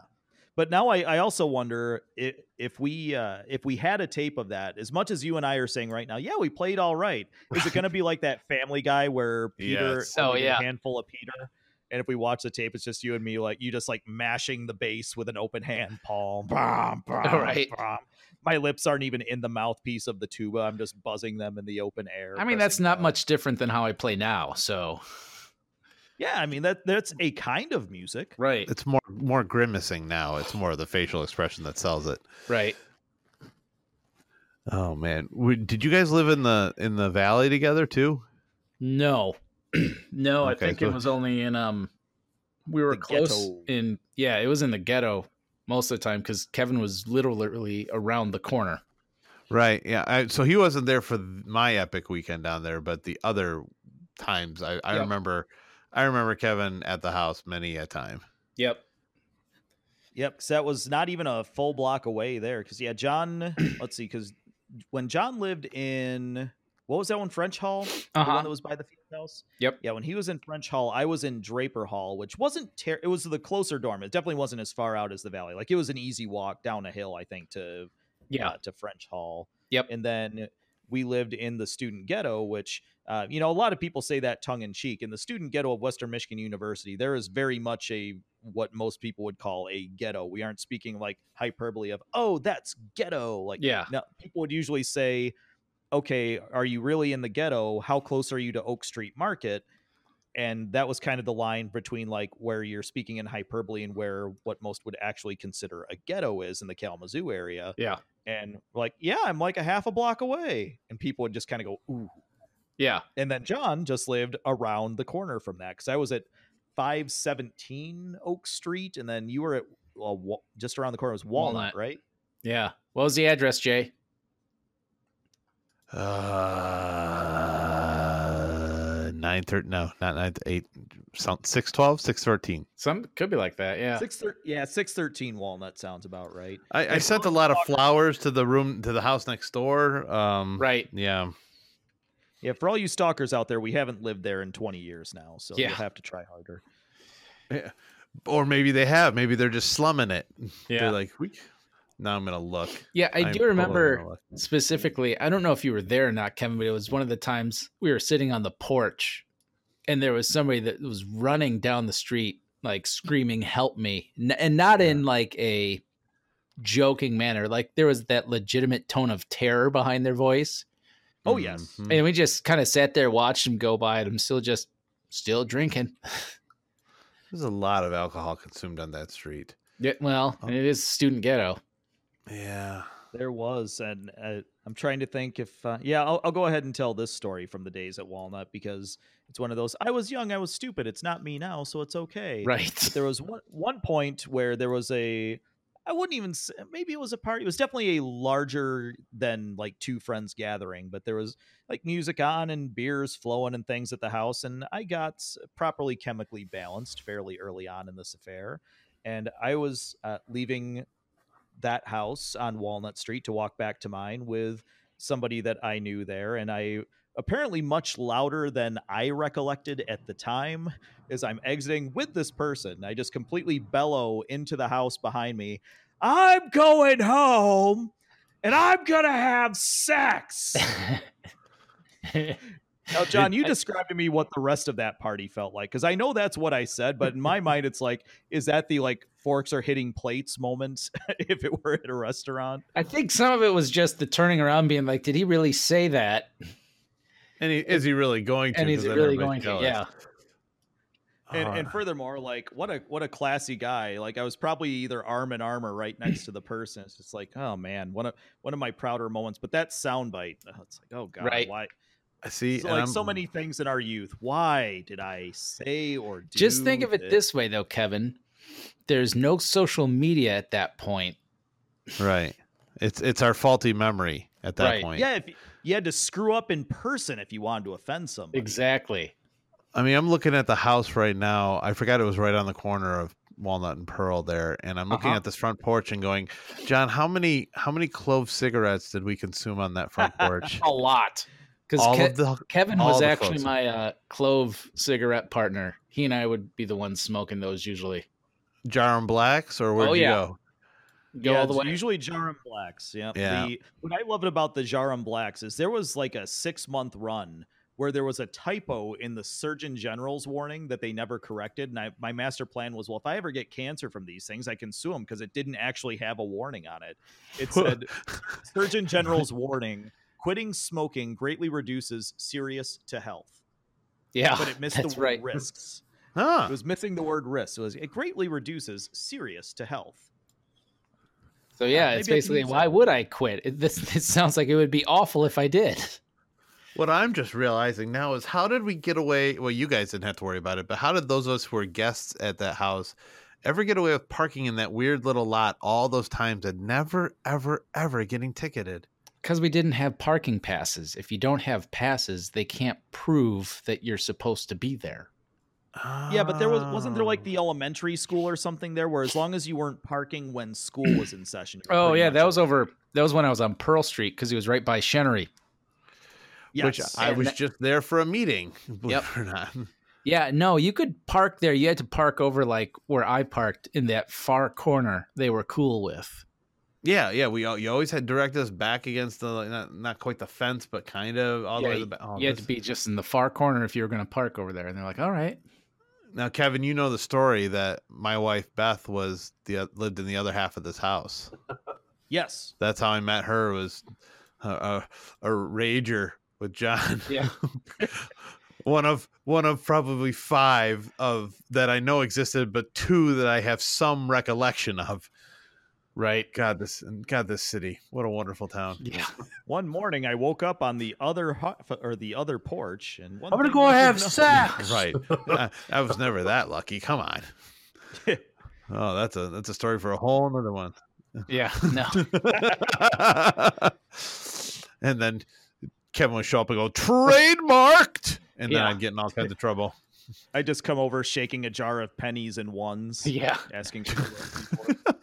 But now I, I also wonder if, if we uh, if we had a tape of that, as much as you and I are saying right now, yeah, we played all right. Is it going to be like that Family Guy where [LAUGHS] Peter, Yes. Oh, yeah. a handful of Peter, and if we watch the tape, it's just you and me, like you just like mashing the bass with an open hand palm. Bam, [LAUGHS] bam, Right. bam. My lips aren't even in the mouthpiece of the tuba. I'm just buzzing them in the open air. I mean, that's not much different than how I play now. So Yeah, I mean that that's a kind of music. right, it's more more grimacing now. It's more of the facial expression that sells it. right. Oh man, did you guys live in the in the valley together too? No, [CLEARS THROAT] no. I think so- it was only in um. We were close ghetto. in yeah. It was in the ghetto most of the time because Kevin was literally around the corner. Right. Yeah. I, so he wasn't there for my epic weekend down there, but the other times I, I Yep. remember, I remember Kevin at the house many a time. Yep. Yep, because that was not even a full block away there. Because yeah, John. [CLEARS THROAT] let's see, because when John lived in what was that one, French Hall, the Uh-huh. one that was by the field house. Yep. Yeah, when he was in French Hall, I was in Draper Hall, which wasn't ter- it was the closer dorm. It definitely wasn't as far out as the valley. Like it was an easy walk down a hill, I think, to Yeah. uh, to French Hall. Yep. And then we lived in the student ghetto, which uh, you know a lot of people say that tongue in cheek. In the student ghetto of Western Michigan University, there is very much a what most people would call a ghetto. We aren't speaking like hyperbole of oh that's ghetto. Like Yeah. no, people would usually say, okay, are you really in the ghetto? How close are you to Oak Street Market? And that was kind of the line between like where you're speaking in hyperbole and where what most would actually consider a ghetto is in the Kalamazoo area Yeah. and like, yeah, I'm like a half a block away. And people would just kind of go, ooh. Yeah. And then John just lived around the corner from that because I was at 517 Oak Street, and then you were at uh, just around the corner was Walnut, Walnut. right? Yeah. What was the address, Jay? Uh, nine thirty. No, not nine. Eight. Six twelve. Six thirteen. Some could be like that. Yeah. Six thir- yeah, 613 Walnut sounds about right. I, I sent a lot of flowers to the room to the house next door. Um, Right. Yeah. Yeah, for all you stalkers out there, we haven't lived there in 20 years now, so Yeah. you'll have to try harder. Yeah. Or maybe they have. Maybe they're just slumming it. [LAUGHS] Yeah. They're like, we. Now I'm gonna look. Yeah, I I'm do remember gonna specifically. I don't know if you were there or not, Kevin, but it was one of the times we were sitting on the porch, and there was somebody that was running down the street, like screaming, "Help me!" And not in like a joking manner. Like there was that legitimate tone of terror behind their voice, Oh, yes. Mhm. and we just kind of sat there, watched them go by, and I'm still just still drinking. [LAUGHS] There's a lot of alcohol consumed on that street. Yeah, well, Oh. it is student ghetto. Yeah. There was, and uh, I'm trying to think if, uh, yeah, I'll, I'll go ahead and tell this story from the days at Walnut because it's one of those. I was young, I was stupid. It's not me now, so it's okay. Right. There was one one point where there was a, I wouldn't even say, maybe it was a party. It was definitely a larger than like two friends gathering, but there was like music on and beers flowing and things at the house, and I got properly chemically balanced fairly early on in this affair, and I was uh, leaving that house on Walnut Street to walk back to mine with somebody that I knew there, and I apparently much louder than I recollected at the time as I'm exiting with this person. I just completely bellow into the house behind me. I'm going home and I'm going to have sex. Now, [LAUGHS] John, you described to me what the rest of that party felt like because I know that's what I said, but in my mind, it's like, is that the like forks are hitting plates moment [LAUGHS] if it were at a restaurant? I think some of it was just the turning around, being like, "Did he really say that?" And he, is he really going to? And is 'Cause he really everybody's going to? Yeah. And, Uh, and furthermore, like what a what a classy guy. Like I was probably either arm in arm or right next to the person. It's just like, oh man, one of one of my prouder moments. But that soundbite, it's like, oh god, Right. why? I see. So, like so I'm- many things in our youth. Why did I say or do? Just think of it that- this way, though, Kevin. There's no social media at that point. Right. It's it's our faulty memory at that Right. point. Yeah, if y- you had to screw up in person if you wanted to offend somebody. Exactly. I mean, I'm looking at the house right now. I forgot it was right on the corner of Walnut and Pearl there, and I'm looking Uh-huh. at this front porch and going, John, how many how many clove cigarettes did we consume on that front [LAUGHS] porch? A lot. Because All of the Kevin was actually my uh, clove cigarette partner. He and I would be the ones smoking those usually. Djarum Blacks, or where'd Oh, you yeah. go? Go yeah, all the way. Usually Djarum Blacks. Yeah. Yeah. The, what I loved about the Djarum Blacks is there was like a six month run where there was a typo in the Surgeon General's warning that they never corrected. And I, my master plan was, well, if I ever get cancer from these things, I can sue them because it didn't actually have a warning on it. It [LAUGHS] said Surgeon General's warning: quitting smoking greatly reduces serious to health. yeah, But it missed that's the word right. risks. Huh. It was missing the word risks. It was it greatly reduces serious to health. So yeah, uh, maybe it's basically why would I quit? It, this, [LAUGHS] this sounds like it would be awful if I did. What I'm just realizing now is how did we get away? Well, you guys didn't have to worry about it, but how did those of us who were guests at that house ever get away with parking in that weird little lot all those times and never, ever, ever getting ticketed? Because we didn't have parking passes. If you don't have passes, they can't prove that you're supposed to be there. Yeah, but there was wasn't there like the ah. elementary school or something there where as long as you weren't parking when school was in session. Oh yeah, that was over. That was when I was on Pearl Street because he was right by Shennery. which I And was that- just there for a meeting. [LAUGHS] Believe Yep. it or not. Yeah, no, you could park there. You had to park over like where I parked in that far corner. They were cool with. Yeah, yeah. We al- you always had direct us back against the not, not quite the fence, but kind of all the way to the back. Oh, you had to be just in the far corner if you were going to park over there. And they're like, "All right, Now, Kevin, you know the story that my wife Beth was the lived in the other half of this house. [LAUGHS] yes. That's how I met her. Was a, a, a rager with John. Yeah. [LAUGHS] one of one of probably five of that I know existed, but two that I have some recollection of. Right, God, this God, this city. What a wonderful town. yeah." [LAUGHS] One morning I woke up on the other hu- or the other porch and one I'm gonna go you should have know- sex. [LAUGHS] Right. [LAUGHS] I, I was never that lucky. Come on. Oh, that's a that's a story for a whole another one. Yeah, no. and then Kevin would show up and go trademarked, and then Yeah. I'd get in all kinds of trouble. I just come over shaking a jar of pennies and ones, Yeah. asking for the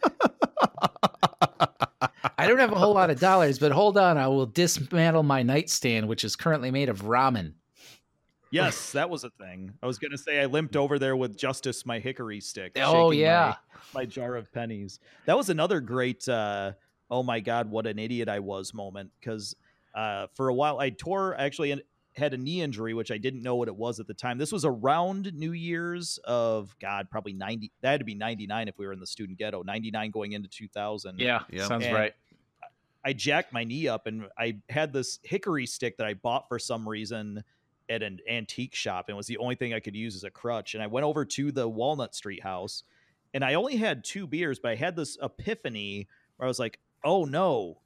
I don't have a whole lot of dollars, but hold on. I will dismantle my nightstand, which is currently made of ramen. Yes, that was a thing. I was gonna say I limped over there with Justice my hickory stick. Oh, yeah. my, my jar of pennies. That was another great. uh Oh my God, what an idiot I was moment because uh, for a while I tore actually had a knee injury which I didn't know what it was at the time. This was around New Year's of God probably ninety. That had to be ninety nine if we were in the student ghetto. Ninety nine going into two thousand. Yeah, Yep. sounds And right. I jacked my knee up and I had this hickory stick that I bought for some reason at an antique shop and was the only thing I could use as a crutch. And I went over to the Walnut Street house and I only had two beers, but I had this epiphany where I was like, oh no.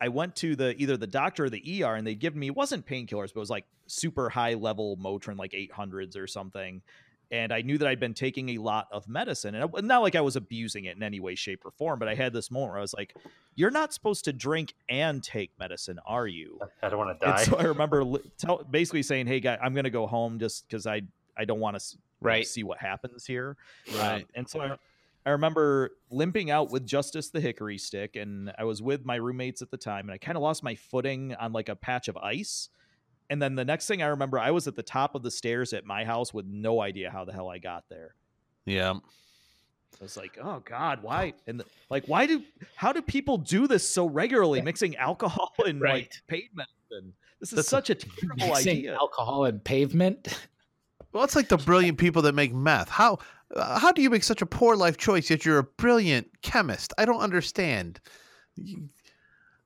I went to the either the doctor or the ER and they'd given me it wasn't painkillers, but it was like super high level Motrin, like 800s or something. And I knew that I'd been taking a lot of medicine, and it, not like I was abusing it in any way, shape, or form. But I had this moment where I was like, "You're not supposed to drink and take medicine, are you?" I don't want to And die. so I remember [LAUGHS] tell, basically saying, "Hey, guy, I'm going to go home just because I I don't want to Right. see what happens here." Right. Um, and so I, I remember limping out with Justice the Hickory Stick, and I was with my roommates at the time, and I kind of lost my footing on like a patch of ice. And then the next thing I remember, I was at the top of the stairs at my house with no idea how the hell I got there. Yeah. I was like, oh God, why? And the, like, why do, how do people do this so regularly, mixing alcohol [LAUGHS] and like Right. pavement? And this is That's such a terrible Mixing idea. alcohol and pavement. Well, it's like the brilliant people that make meth. How uh, how do you make such a poor life choice yet you're a brilliant chemist? I don't understand. You-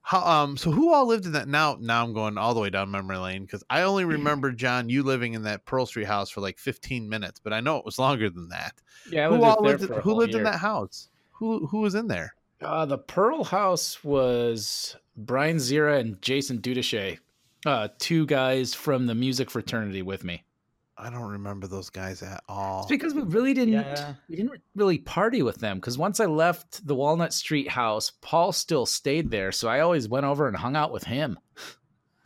How um so who all lived in that now now I'm going all the way down memory lane because I only remember John you living in that Pearl Street house for like 15 minutes, but I know it was longer than that. Yeah, who lived all lived for who lived in that house? Who who was in there? Uh, the Pearl House was Brian Zira and Jason Dudache, uh, two guys from the music fraternity with me. I don't remember those guys at all. It's because we really didn't Yeah. we didn't really party with them. Because once I left the Walnut Street house, Paul still stayed there, so I always went over and hung out with him.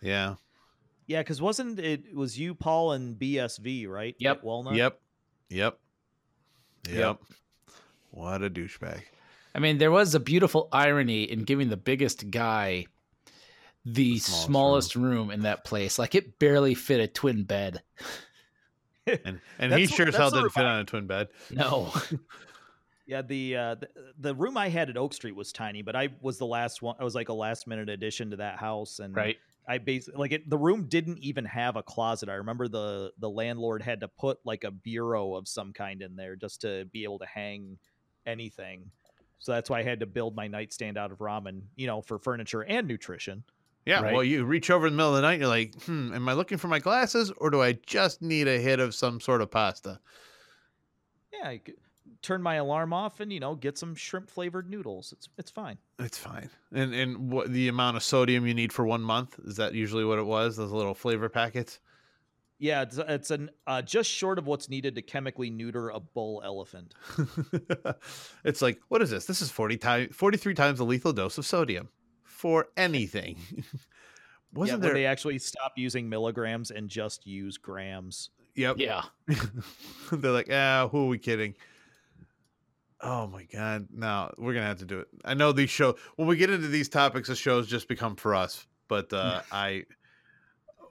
Yeah. Yeah, because wasn't it, it was you, Paul, and BSV, right? Yep. At Walnut. Yep. Yep. Yep. Yep. What a douchebag. I mean, there was a beautiful irony in giving the biggest guy the, The smallest smallest, room. in that place. Like it barely fit a twin bed. [LAUGHS] And [LAUGHS] and he sure as hell didn't fit on a twin bed. No. [LAUGHS] Yeah, the, uh, the the room I had at Oak Street was tiny, but I was the last one. I was like a last minute addition to that house, and right. I basically like it. The room didn't even have a closet. I remember the the landlord had to put like a bureau of some kind in there just to be able to hang anything. So that's why I had to build my nightstand out of ramen, you know, for furniture and nutrition. Yeah, Right. well, you reach over in the middle of the night, and you're like, hmm, am I looking for my glasses or do I just need a hit of some sort of pasta? Yeah, I could turn my alarm off and you know get some shrimp flavored noodles. It's it's fine. It's fine. And and what the amount of sodium you need for one month is that usually what it was? Those little flavor packets. Yeah, it's it's an uh, just short of what's needed to chemically neuter a bull elephant. [LAUGHS] it's like, what is this? This is 40 times 43 times the lethal dose of sodium for anything. [LAUGHS] Wasn't where there they actually stop using milligrams and just use grams. Yep. Yeah. [LAUGHS] They're like, ah, who are we kidding? Oh my god! No, we're gonna have to do it. I know these show when we get into these topics, the shows just become for us. But uh, I,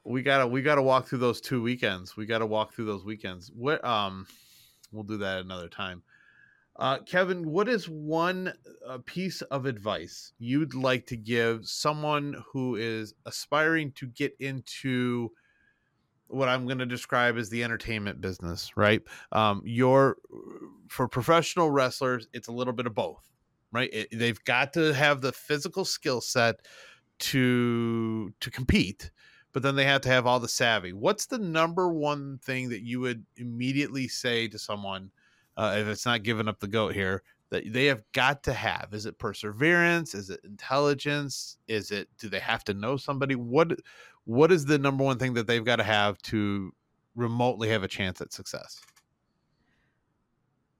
we gotta we gotta walk through those two weekends. We gotta walk through those weekends. What um, we'll do that another time. Uh, Kevin, what is one uh, piece of advice you'd like to give someone who is aspiring to get into what I'm going to describe as the entertainment business, right? Um, for professional wrestlers, it's a little bit of both, right? It, they've got to have the physical skill set to to compete, but then they have to have all the savvy. What's the number one thing that you would immediately say to someone uh, if it's not giving up the goat here that they have got to have? Is it perseverance? Is it intelligence? Is it do they have to know somebody? What what is the number one thing that they've got to have to remotely have a chance at success?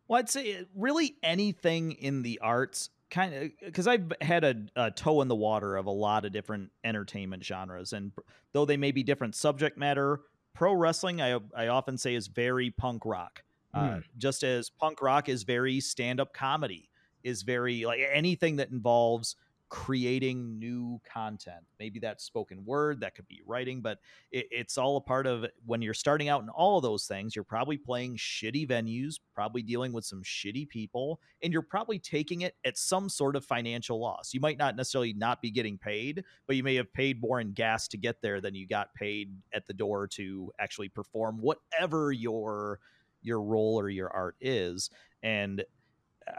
Well, I'd say uh, really anything in the arts, kind of, because I've had a, a toe in the water of a lot of different entertainment genres, and though they may be different subject matter, pro wrestling I I often say is very punk rock. Uh, just as punk rock is very stand up comedy, is very like anything that involves creating new content. Maybe that's spoken word, that could be writing, but it, it's all a part of when you're starting out in all of those things. You're probably playing shitty venues, probably dealing with some shitty people, and you're probably taking it at some sort of financial loss. You might not necessarily not be getting paid, but you may have paid more in gas to get there than you got paid at the door to actually perform whatever your your role or your art is. And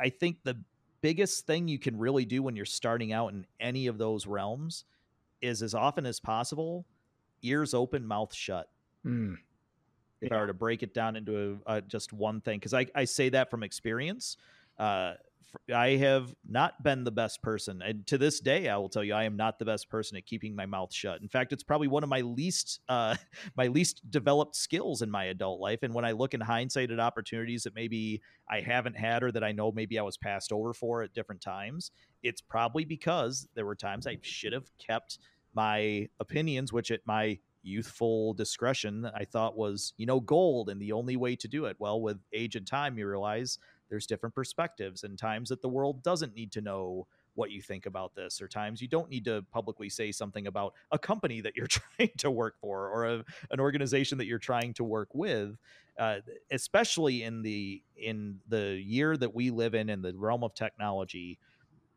I think the biggest thing you can really do when you're starting out in any of those realms is as often as possible ears open mouth shut Mm. if i were to break it down into a, uh, just one thing because I, I say that from experience uh, i have not been the best person and to this day i will tell you i am not the best person at keeping my mouth shut in fact it's probably one of my least uh, [LAUGHS] my least developed skills in my adult life and when i look in hindsight at opportunities that maybe i haven't had or that i know maybe i was passed over for at different times it's probably because there were times i should have kept my opinions which at my youthful discretion I thought was, you know, gold and the only way to do it. Well, with age and time, you realize there's different perspectives and times that the world doesn't need to know what you think about this or times you don't need to publicly say something about a company that you're [LAUGHS] trying to work for or a, an organization that you're trying to work with uh, especially in the in the year that we live in in the realm of technology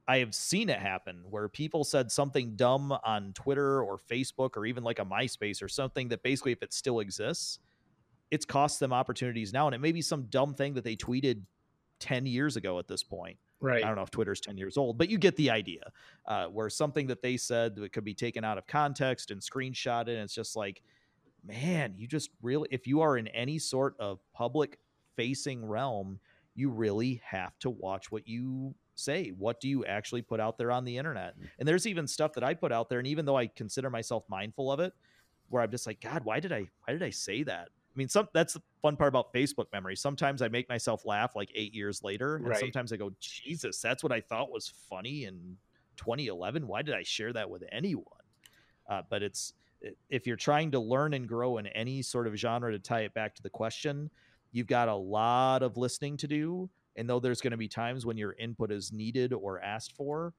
I have seen it happen where people said something dumb on Twitter or Facebook or even like a MySpace or something that basically, if it still exists, it's cost them opportunities now. And it may be some dumb thing that they tweeted 10 years ago at this point. Right. I don't know if Twitter's 10 years old, but you get the idea. Uh, where something that they said that could be taken out of context and screenshotted, and it's just like, man, you just really, if you are in any sort of public facing realm, you really have to watch what you say. What do you actually put out there on the internet? And there's even stuff that I put out there, and even though I consider myself mindful of it, where I'm just like, God, why did I, why did I say that? I mean, some that's the fun part about Facebook memory. Sometimes I make myself laugh like eight years later, and Right. sometimes I go, Jesus, that's what I thought was funny in 2011. Why did I share that with anyone? Uh, but it's if you're trying to learn and grow in any sort of genre to tie it back to the question, you've got a lot of listening to do. And though there's going to be times when your input is needed or asked for,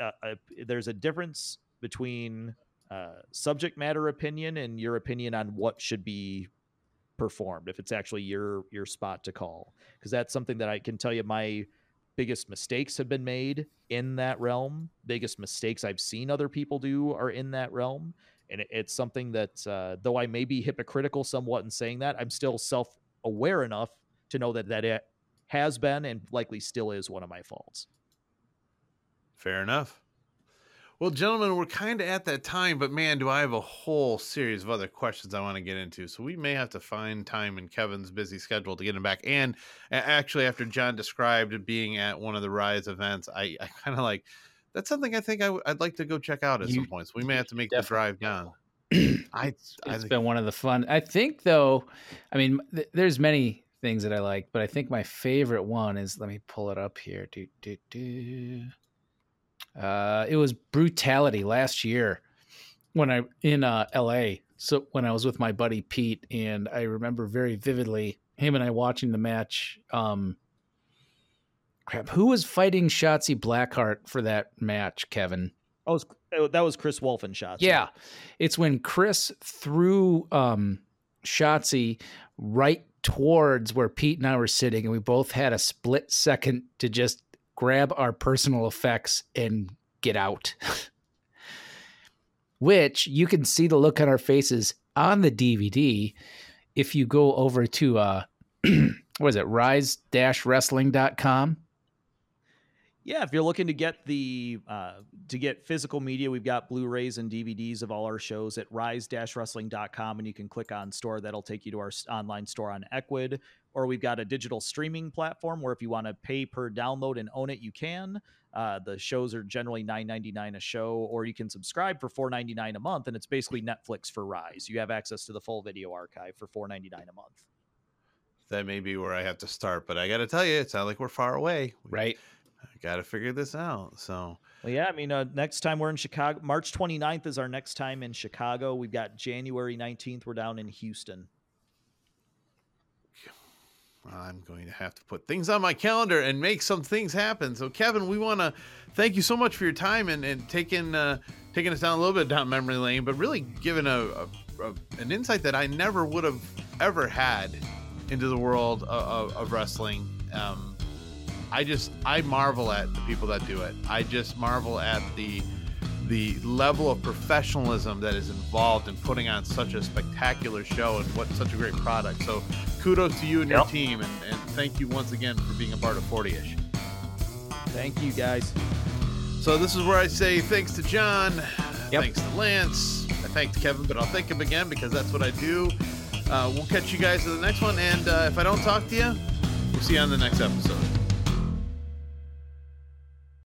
uh, uh, there's a difference between uh, subject matter opinion and your opinion on what should be performed if it's actually your your spot to call. Because that's something that i can tell you my biggest mistakes have been made in that realm. Biggest mistakes i've seen other people do are in that realm. And it, it's something that uh, though i may be hypocritical somewhat in saying that i'm still self-aware enough to know that that it has been and likely still is one of my faults. Fair enough. Well, gentlemen, we're kind of at that time, but man, do I have a whole series of other questions I want to get into. So we may have to find time in Kevin's busy schedule to get him back. And actually, after John described being at one of the Rise events, I, I kind of like that's something I think I w- I'd like to go check out at You some point. So we may have to make the drive down. I, [CLEARS THROAT] I it's been one of the fun. I think though, I mean, th- there's many things that I like, but I think my favorite one is. Let me pull it up here. Do do do. Uh, it was brutality last year when I in uh, L.A. So when I was with my buddy Pete, and I remember very vividly him and I watching the match. Um, crap, who was fighting Shotzi Blackheart for that match, Kevin? oh, oh, that was chris wolfen shots Yeah. It's when Chris threw um Shotzi right towards where Pete and I were sitting, and we both had a split second to just grab our personal effects and get out. [LAUGHS] Which you can see the look on our faces on the DVD if you go over to uh [CLEARS THROAT] what is it, rise-wrestling.com. Yeah, if you're looking to get the uh, to get physical media, we've got Blu-rays and DVDs of all our shows at rise-wrestling.com, and you can click on store. That'll take you to our online store on Ecwid, or we've got a digital streaming platform where if you want to pay per download and own it, you can. Uh, the shows are generally $9.99 a show, or you can subscribe for $4.99 a month, and it's basically Netflix for Rise. You have access to the full video archive for $4.99 a month. that may be where I have to start, but I got to tell you, it sounds like we're far away. We Right. got to figure this out. So Well, yeah, I mean, uh, next time we're in Chicago, March 29th is our next time in Chicago. We've got January 19th, we're down in Houston. I'm going to have to put things on my calendar and make some things happen. So, Kevin, we want to thank you so much for your time and, and taking uh, taking us down a little bit down memory lane, but really giving a, a, a an insight that I never would have ever had into the world of, of, of wrestling. Um, I just I marvel at the people that do it. I just marvel at the the level of professionalism that is involved in putting on such a spectacular show and what such a great product. So kudos to you and your team and, and thank you once again for being a part of 40ish. Thank you, guys. So this is where I say thanks to John, Yep. thanks to Lance, I thanked Kevin, but I'll thank him again because that's what I do. Uh, we'll catch you guys in the next one, and uh, if I don't talk to you, we'll see you on the next episode.